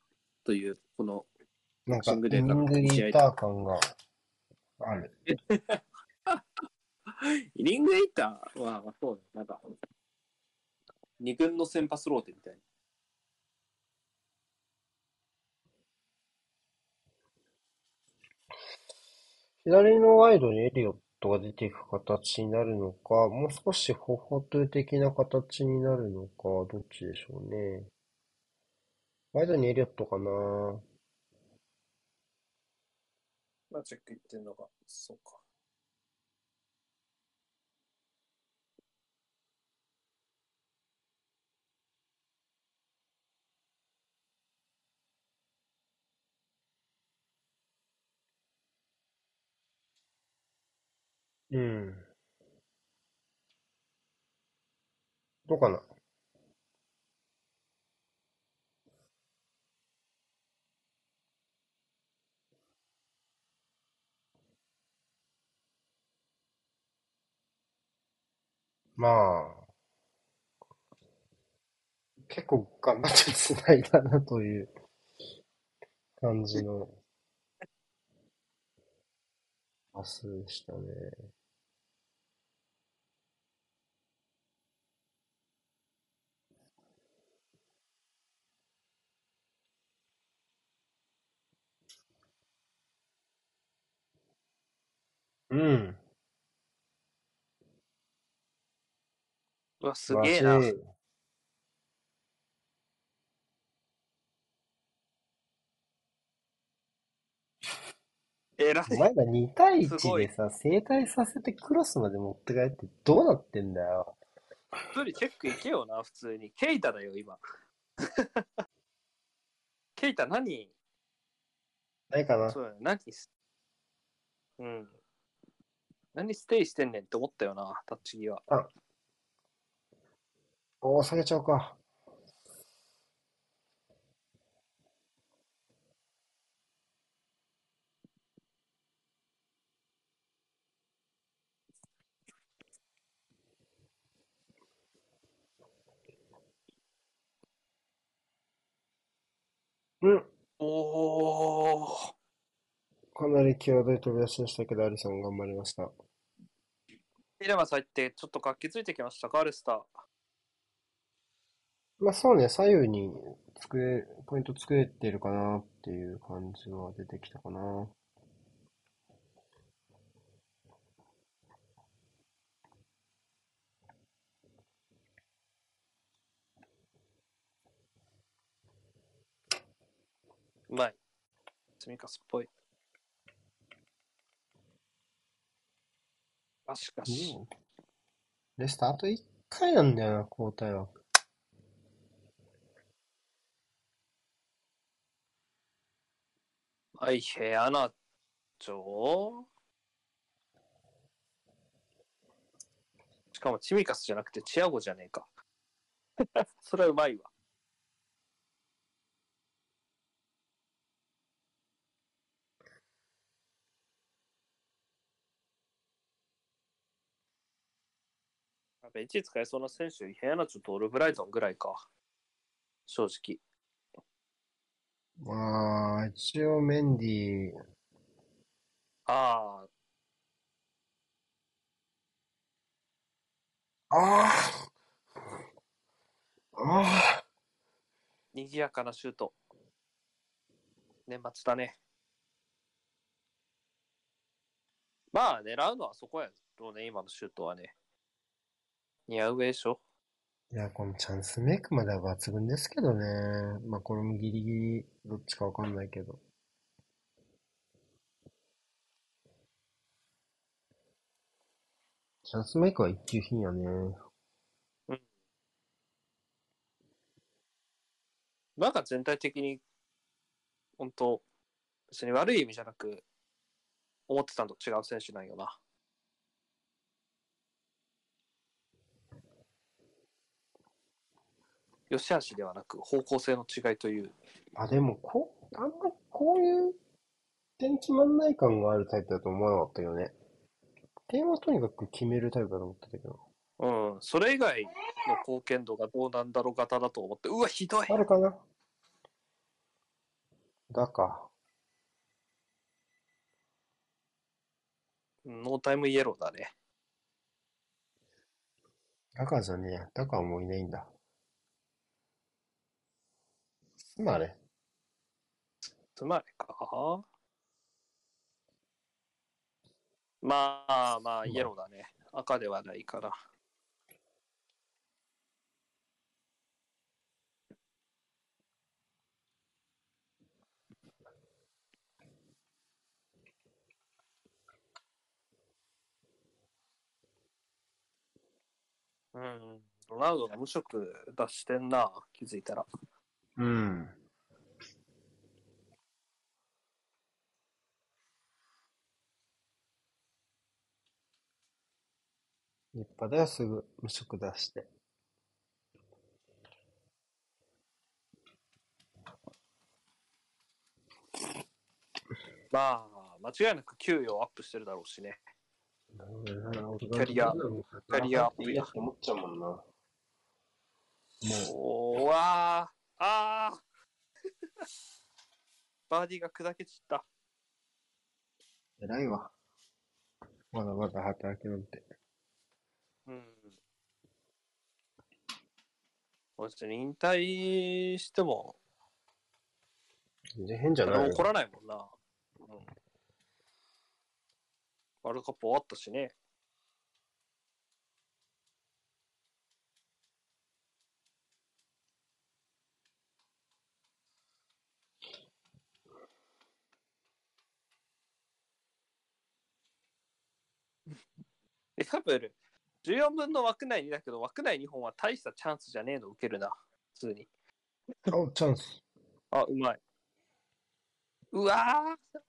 S2: という、この
S1: なんか、
S2: シングデータ
S1: イングリーター感がある。
S2: イニングエイターは、まあ、そうね、なんか、二軍の先発ローテみたいな。
S1: 左のワイドにエリオットが出ていく形になるのか、もう少しフォフォトゥ的な形になるのか、どっちでしょうね。ワイドにエリオットかな。
S2: まあ、チェックいってんのが、そうか。
S1: うん。どうかな？まあ、結構頑張って繋いだなという感じのパスでしたね。うん。
S2: うわ、すげえな。えらい
S1: お。前ら2対1
S2: すごい
S1: でさ、正対させてクロスまで持って帰ってどうなってんだよ。
S2: 一人チェックいけよな、普通に。ケイタだよ、今。ケイタ何？
S1: ないかな。
S2: そうだよ、何す？うん。何ステイしてんねんって思ったよな、タッチ際。
S1: おー、下げちゃうか。うん。
S2: おー。
S1: かなり際どい飛び出しでしたけど、アリソン頑張りました。
S2: イレマさんってちょっと活気ついてきましたか、アルスター。
S1: まあそうね、左右に作れ、ポイント作れてるかなっていう感じは出てきたかな。
S2: うまい。積みかすっぽい。あ、しかし。
S1: うんレスターあと1回なんだよな、交代は。
S2: はい、ヘアナチョしかもチミカスじゃなくてチアゴじゃねえか。それはうまいわ。ベンチ使えそうな選手、ヘアナチョとオルブライトンぐらいか。正直。
S1: まあ、一応メンディー、
S2: ああ、
S1: ああああ
S2: 賑やかなシュート。年末だね。まあ、狙うのはそこやろうね、今のシュートはね。似合うでしょ。
S1: いや、このチャンスメイクまでは抜群ですけどね。まあ、これもギリギリどっちかわかんないけど。チャンスメイクは一級品やね。
S2: なんか全体的に、本当別に悪い意味じゃなく、思ってたのと違う選手なんよな。良し悪しではなく方向性の違いという。
S1: あ、でも、こう、あんまこういう点決まんない感があるタイプだと思わなかったよね。点はとにかく決めるタイプだと思ってたけど。
S2: うん、それ以外の貢献度がどうなんだろう型だと思って、うわ、ひどい
S1: あるかな？だか。
S2: ノータイムイエローだね。
S1: だかじゃねえや。だかはもういないんだ。今あれ
S2: つまりかまあまあ、イエローだね。赤ではないから。うん、ロナウドが無職出してんな、気づいたら。
S1: うん。立派だよ、すぐ無職出して。
S2: まあ、間違いなく給与アップしてるだろうしね。キャリアキャリアアップ
S1: や思っちゃうもんな。も
S2: おーわーあー バーディーが砕け散った。
S1: う、偉いわ。まだまだ働きなんて。
S2: うん。別に引退しても、
S1: 全然変じゃない
S2: 怒。らないもんな。うん。ワールドカップ終わったしね。リカブル、14分の枠内にだけど、枠内2本は大したチャンスじゃねえの受けるな、普通に。
S1: お、チャンス。
S2: あ、うまい。うわー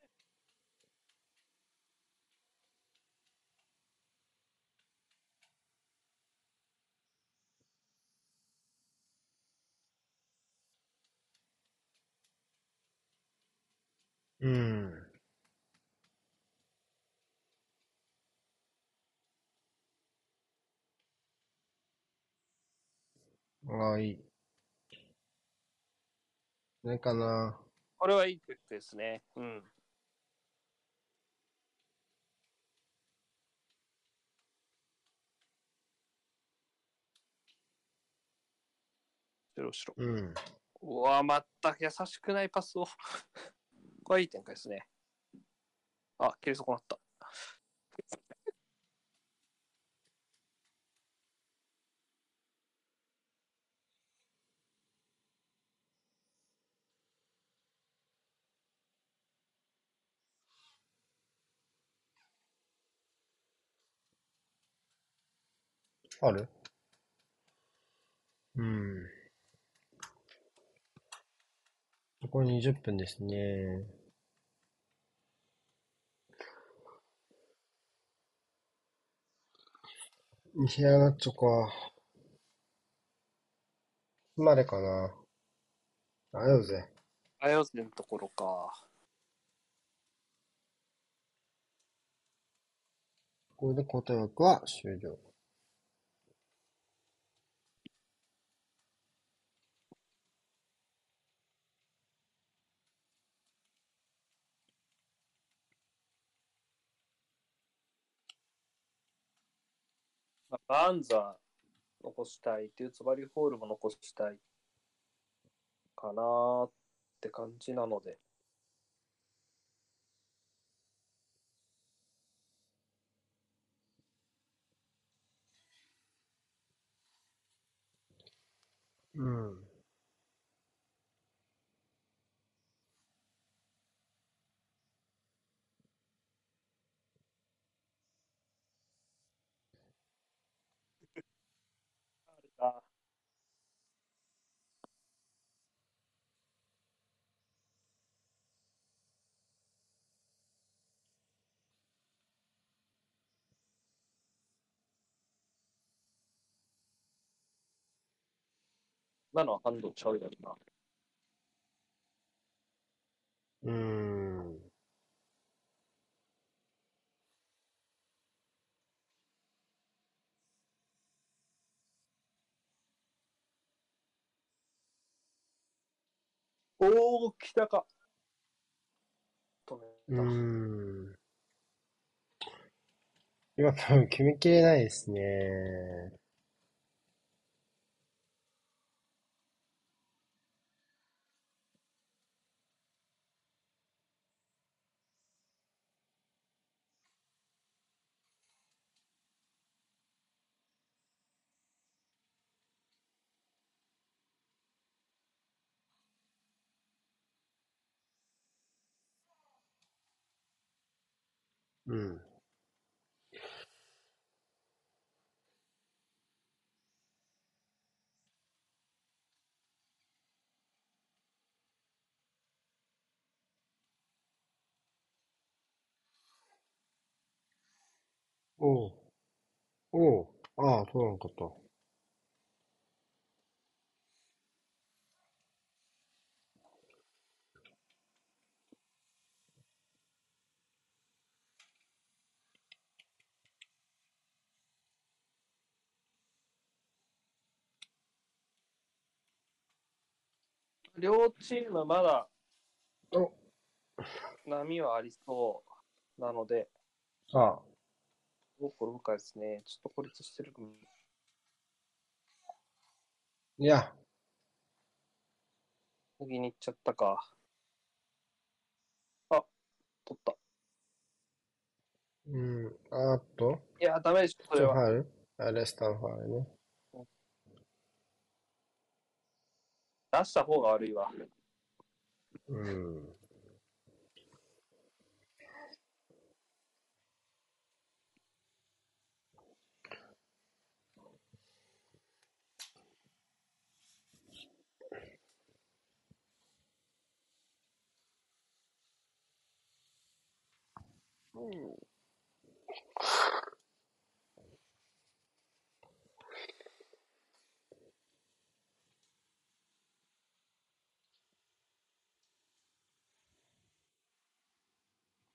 S1: うん。ああ、いい。ないかな。
S2: これはいいクックですね。うん。白白。
S1: うん。
S2: うわ、まった優しくないパスを。これはいい展開ですね。あ、切り損なった。
S1: ある？うん。残り20分ですね。ヒアナッチョか。までかな。あよぜ。
S2: あよぜのところか。
S1: これで答え枠は終了。
S2: バンザー残したいっていうつばりホールも残したいかなーって感じなので。
S1: うん。
S2: 今のはハンドちゃうやろな。
S1: うーん。
S2: おー、来たか。止
S1: う
S2: めた。
S1: ーん。今多分決めきれないですね。うん。おう。おう。ああ、そうなんかった。
S2: 両チームまだ
S1: お
S2: 波はありそうなので、
S1: ああ、
S2: どう転ぶかですね。ちょっと孤立してる。うん
S1: いや、
S2: 右に行っちゃったか。あ、取った。
S1: うん。あと、
S2: いや、ダメでしょ、それは。
S1: ファールあレスタンファールね。
S2: 出した方が悪いわ。
S1: うん。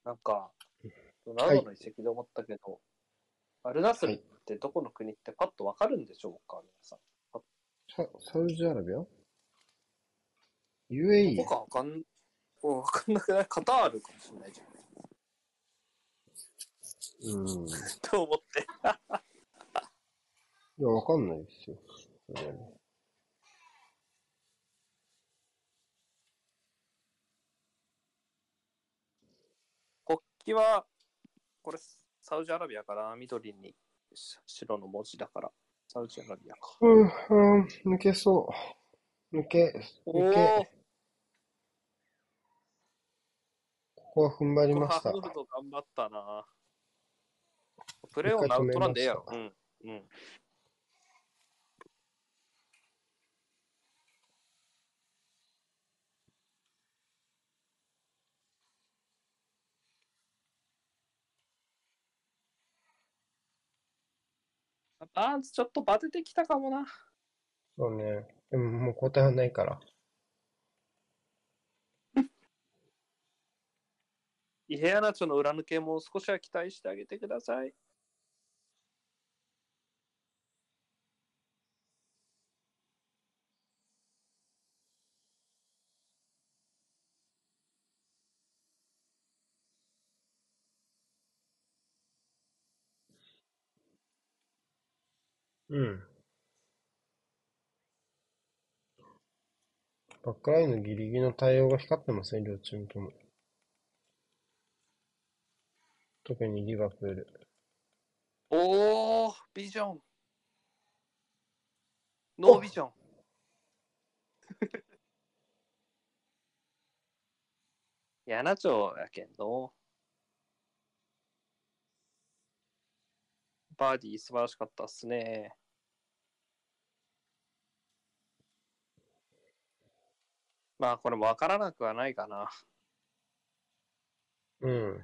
S2: なんか、ロナウドの移籍で思ったけど、アルナスルってどこの国ってパッとわかるんでしょうか、皆さん。
S1: ササウジアラビア ?UAE?
S2: どこかわかん、うんわかんなくない？カタールかもしれないじゃん。
S1: うん。い
S2: と思って。
S1: や、わかんないですよ。それはね
S2: 国旗は、これ、サウジアラビアかな？緑に白の文字だから、サウジアラビアか。
S1: うん、うん、抜けそう。抜け、抜け。ここは踏ん張りました
S2: ハ。ーフド頑張ったな。プレーオンな取らんでええやろ。
S1: 一
S2: うん。うん。バーンズちょっとバテてきたかもな。
S1: そうね。でももう交代はないから。
S2: イヘアナチョの裏抜けも少しは期待してあげてください。
S1: うん。バックラインのギリギリの対応が光ってますね、両チームとも。特にリバプール。
S2: おー、ビジョン。ノービジョン。やなちょやけんの。バーディー素晴らしかったっすね。まあこれもわからなくはないかな。
S1: うん。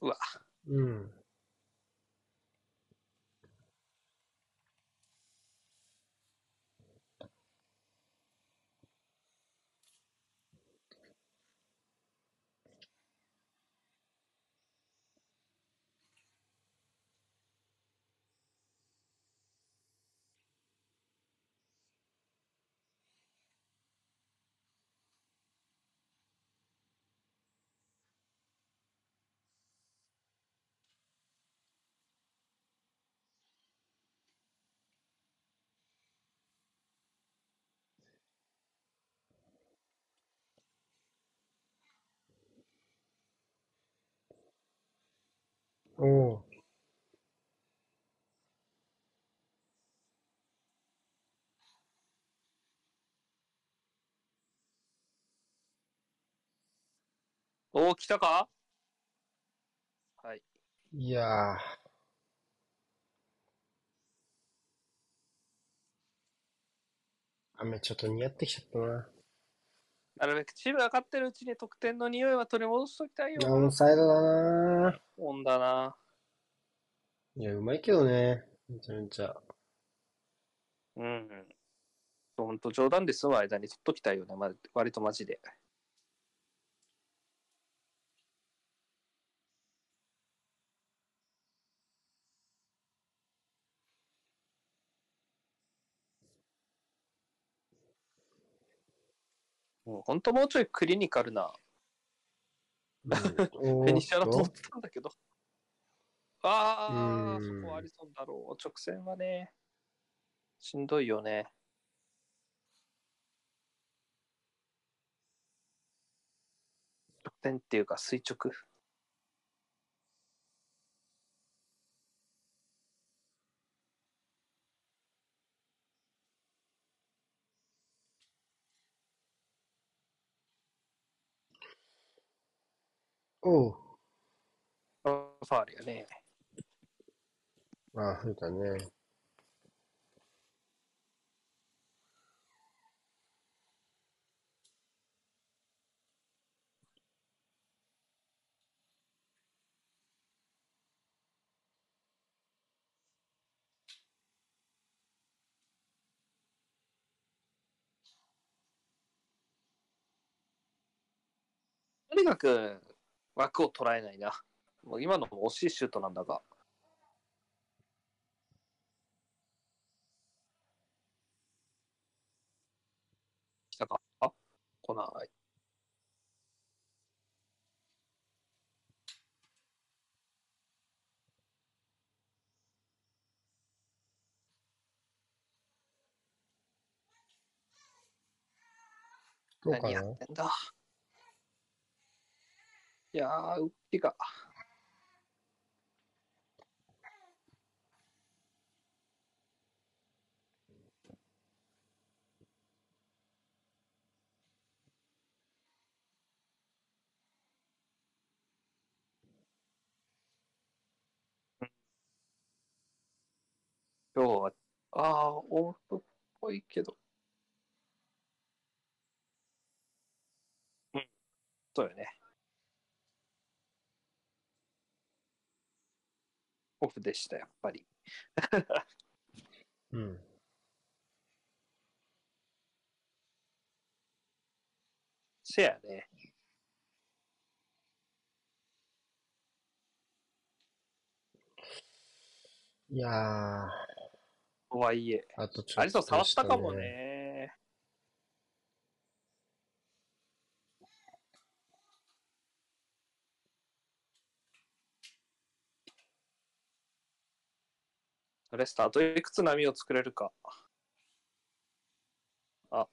S2: うわ。
S1: うん。おお。
S2: おー、来たか？はい。
S1: いやー。雨ちょっと似合ってきちゃったな。
S2: なるべくチームが勝ってるうちに得点の匂いは取り戻しときたいよ。
S1: オンサイドだな
S2: ほんだな。
S1: いや、うまいけどね。めちゃめちゃ。
S2: うん。ほんと冗談で済む間に取っときたいよね、ま、割とマジで。もうほんともうちょいクリニカルな
S1: うん、
S2: フ
S1: お
S2: ェニシアだと思
S1: ーっ
S2: たんだけど。ああ、
S1: うん
S2: そこはアリソンだろう。直線はね、しんどいよね。直線っていうか垂直。
S1: おう。
S2: ファールやね。
S1: ああ、そうだね。
S2: とにかく枠を捉えないな。もう今のも惜しいシュートなんだが。来たか？あ？来ない。何や
S1: どうかな？
S2: ってんだ？いやー、うってか。今日は、ああ、オートっぽいけど。うん。そうよね。オフでした、やっぱり。
S1: うん。
S2: せやね。
S1: いやー、
S2: とはいえ。
S1: あとちょっと、
S2: アリソン触ったかも。ね。レスター、あといくつ波を作れるか。あ。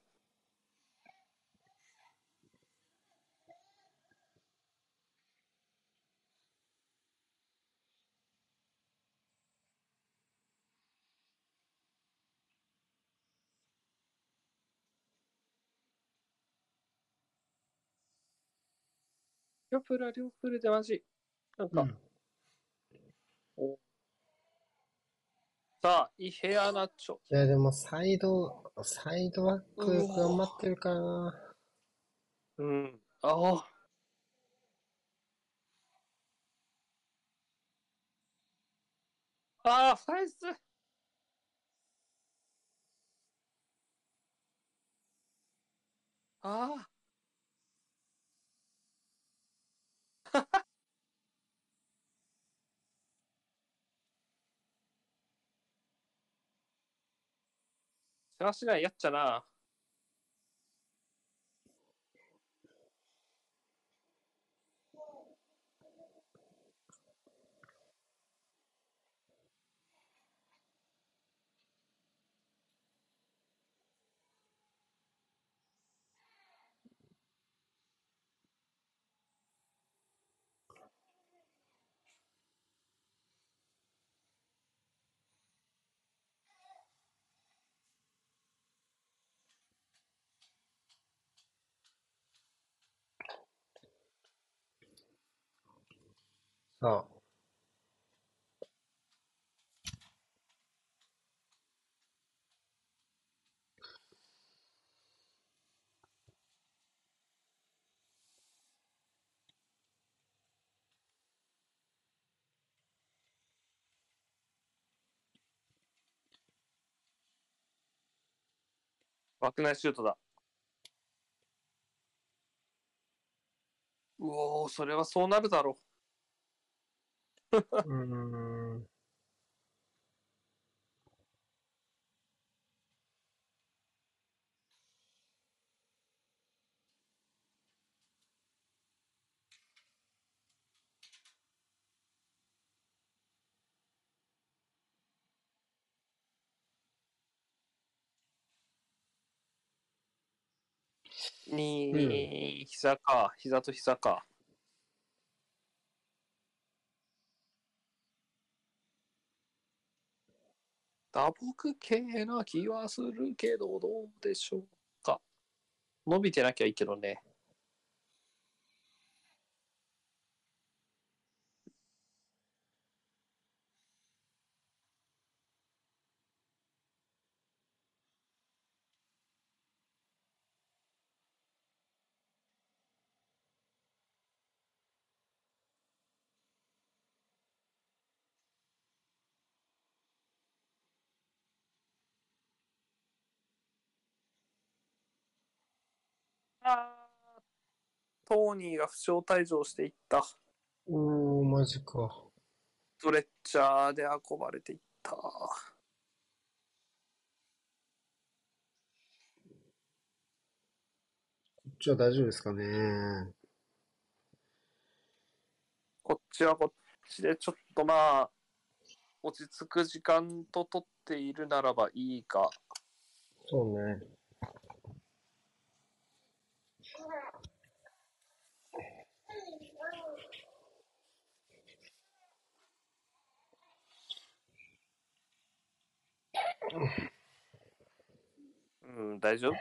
S2: リョプラ、リョプルでマジ。なんか、
S1: うん。
S2: おさあ、イヘアナチョ。
S1: いや、でもサイド、サイドバック頑張ってるからな。
S2: うん。ああ。ああ、ファイス。ああ。せわしないやっちゃな。
S1: さあ。
S2: 枠内シュートだ。うおー、それはそうなるだろ
S1: うーん。
S2: う。に、膝か。膝と膝か。打撲系な気はするけど、どうでしょうか。伸びてなきゃいいけどね。トーニーが負傷退場していった。
S1: おー、マジか。
S2: ストレッチャーで運ばれていった。
S1: こっちは大丈夫ですかね。
S2: こっちはこっちでちょっとまあ、落ち着く時間と取っているならばいいか。
S1: そうね。
S2: うん、大丈夫？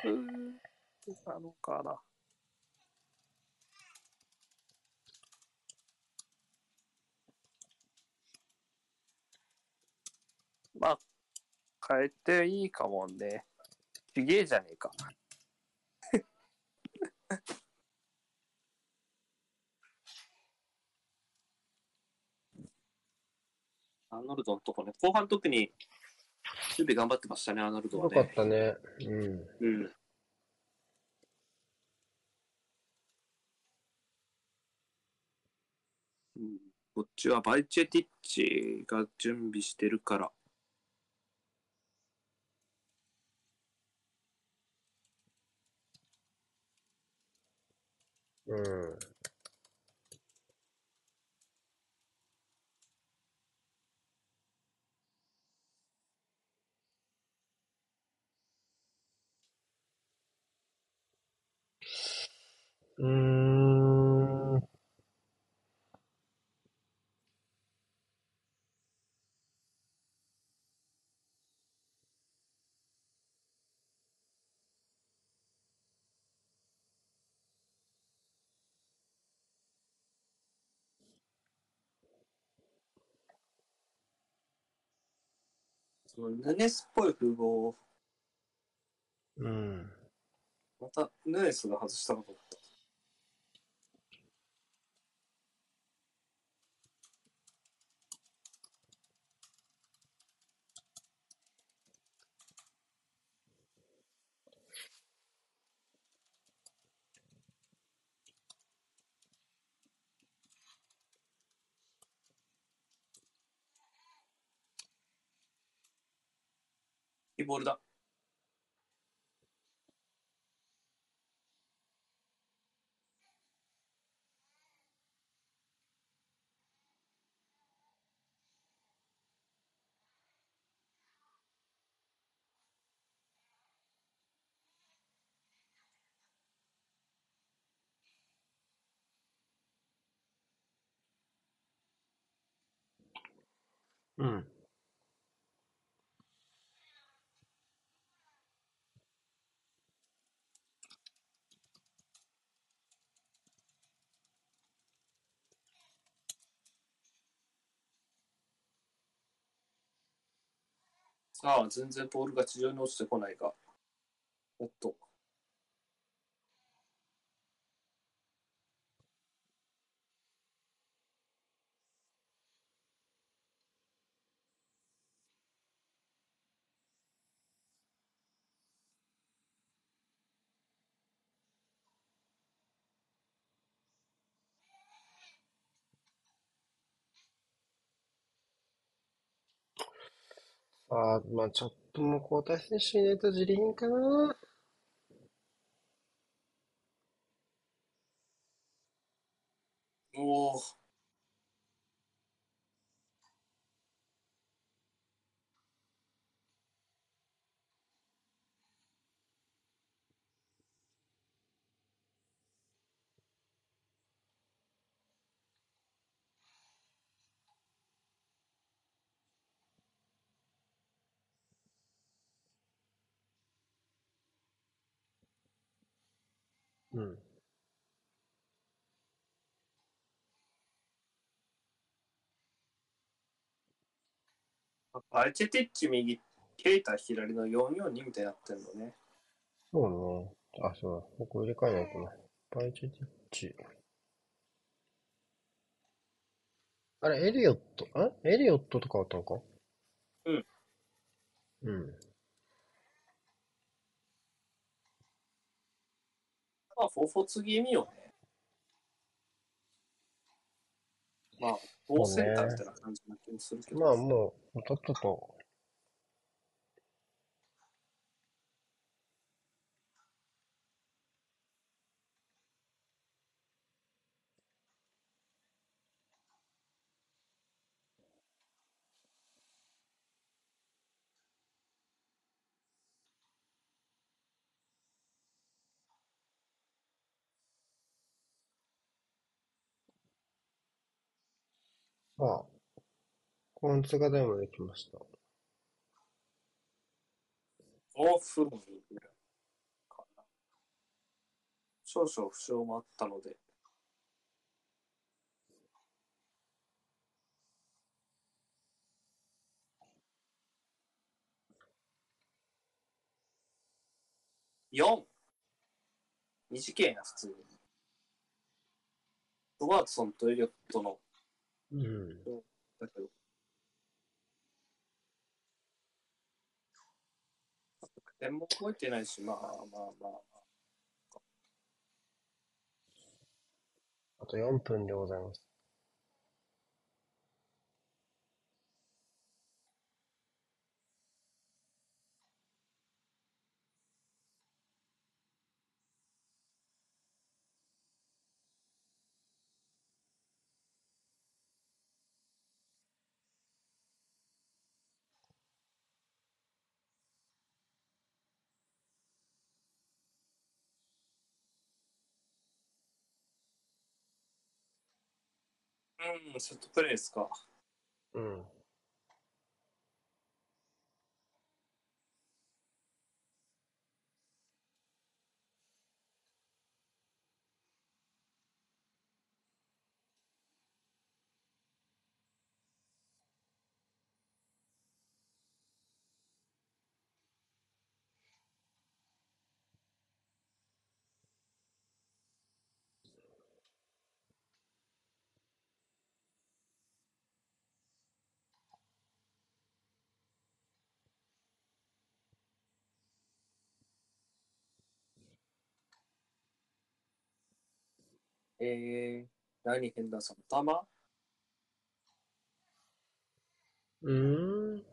S2: なのかな。まあ、変えていいかもね。ちげえじゃねえか。アーノルドのとこね、後半特に守備頑張ってましたね、アーノルドは
S1: よかっ
S2: ね。
S1: たね。うん。
S2: うん。うん、こっちはバイチェティッチが準備してるから。
S1: うん。うーん。
S2: そのヌネスっぽい風貌を、
S1: うん。
S2: またヌネスが外したのかと思った。ボールだ。
S1: うん。
S2: ああ、全然ボールが地上に落ちてこないが。おっと。
S1: あー、まあちょっともう交代選手いないとジリンかな。
S2: おお。
S1: うん。
S2: バイチェティッチ右、ケイタ左の442みたいになってんのね。
S1: そうね。あ、そうだ。ここ入れ替えないとな。バイチェティッチ。あれ、エリオット、あエリオットとかあったのか？
S2: うん。
S1: うん。
S2: まあ、フォーフォーツ気味よね。まあ、ボーセンターみたいな感じな気もするけど。
S1: まあもう、とっとと。さあ、コンツが台まで来ました。
S2: オフロンかな。少々負傷もあったので。4。二次元や、普通に。ロバートソンとエリオットの、
S1: うん。
S2: だけど。得点も覚えてないし、まあまあまあ。
S1: あと4分でございます。
S2: うん、セットプレイですか。
S1: うん。
S2: えー、何ヘンダーソン、玉？
S1: うーん。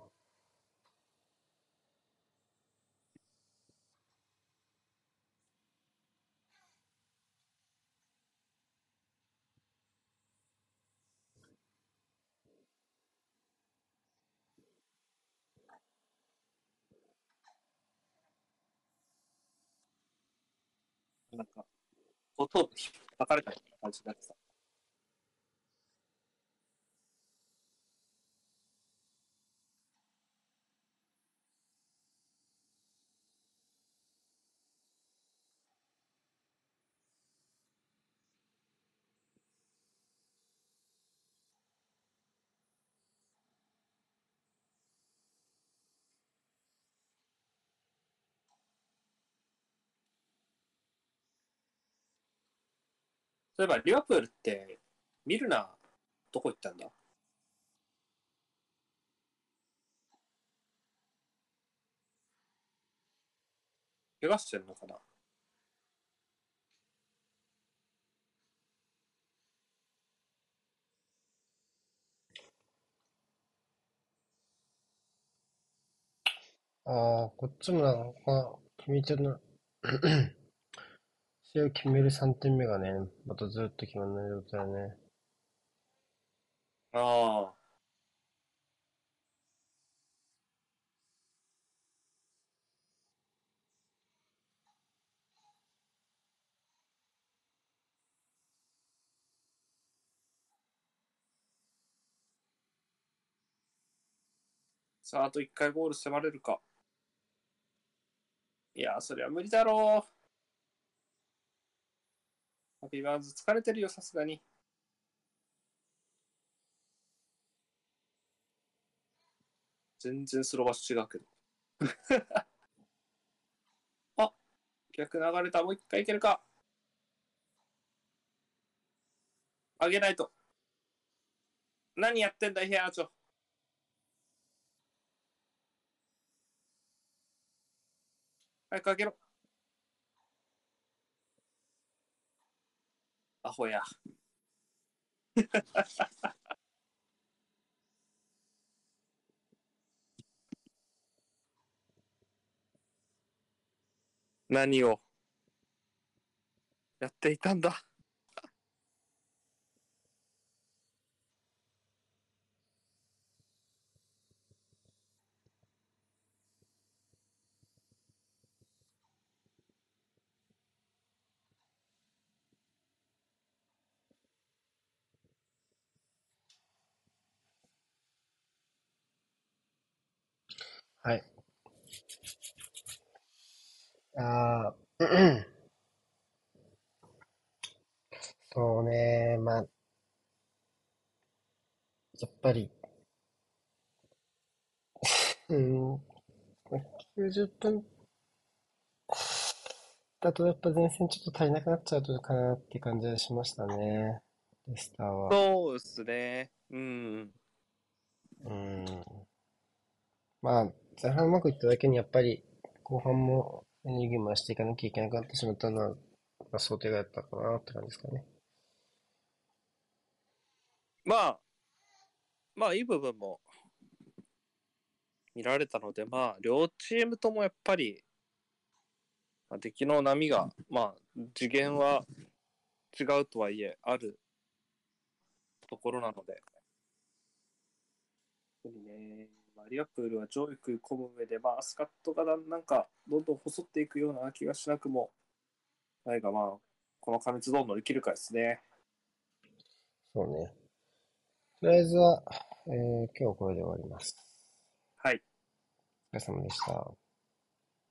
S2: なんか、後頭部引書かれたみたいな感じになってた。そういえば、リバプールって、ミルナ、どこ行ったんだ？怪我してんのかな？
S1: ああ、こっちもなんか、決めてな、合を決める3点目がね、またずっと決まんない状態だね。
S2: ああ。さあ、あと1回ゴール迫れるか。いや、それは無理だろう。ハピーバーンズ疲れてるよ、さすがに。全然スロバッシュ違うけど。あ逆流れた。もう一回いけるか。上げないと。何やってんだ、ヘアーチョ。早く上げろ。アホや。何をやっていたんだ？
S1: はい。ああ、うんそうね、まあ、やっぱり、うん、90分、だとやっぱ前線ちょっと足りなくなっちゃうとかなって感じはしましたね。レスターは。
S2: そうですね。うん。
S1: うん。まあ、前半うまくいっただけにやっぱり後半もエネルギー回していかなきゃいけなくなってしまったのは、まあ、想定外だったかなって感じですかね。
S2: まあ、まあ、いい部分も見られたので、まあ、両チームともやっぱり、まあ、出来の波が、まあ、次元は違うとはいえ、あるところなので、ね、まあ、リアプールは上位食い込む上で、まあ、スカットがなんか、どんどん細っていくような気がしなくもないが、まあ、この過密どう乗り切るかですね。
S1: そうね。とりあえずは、えー今日はこれで終わります。
S2: はい。
S1: お疲れ様でした。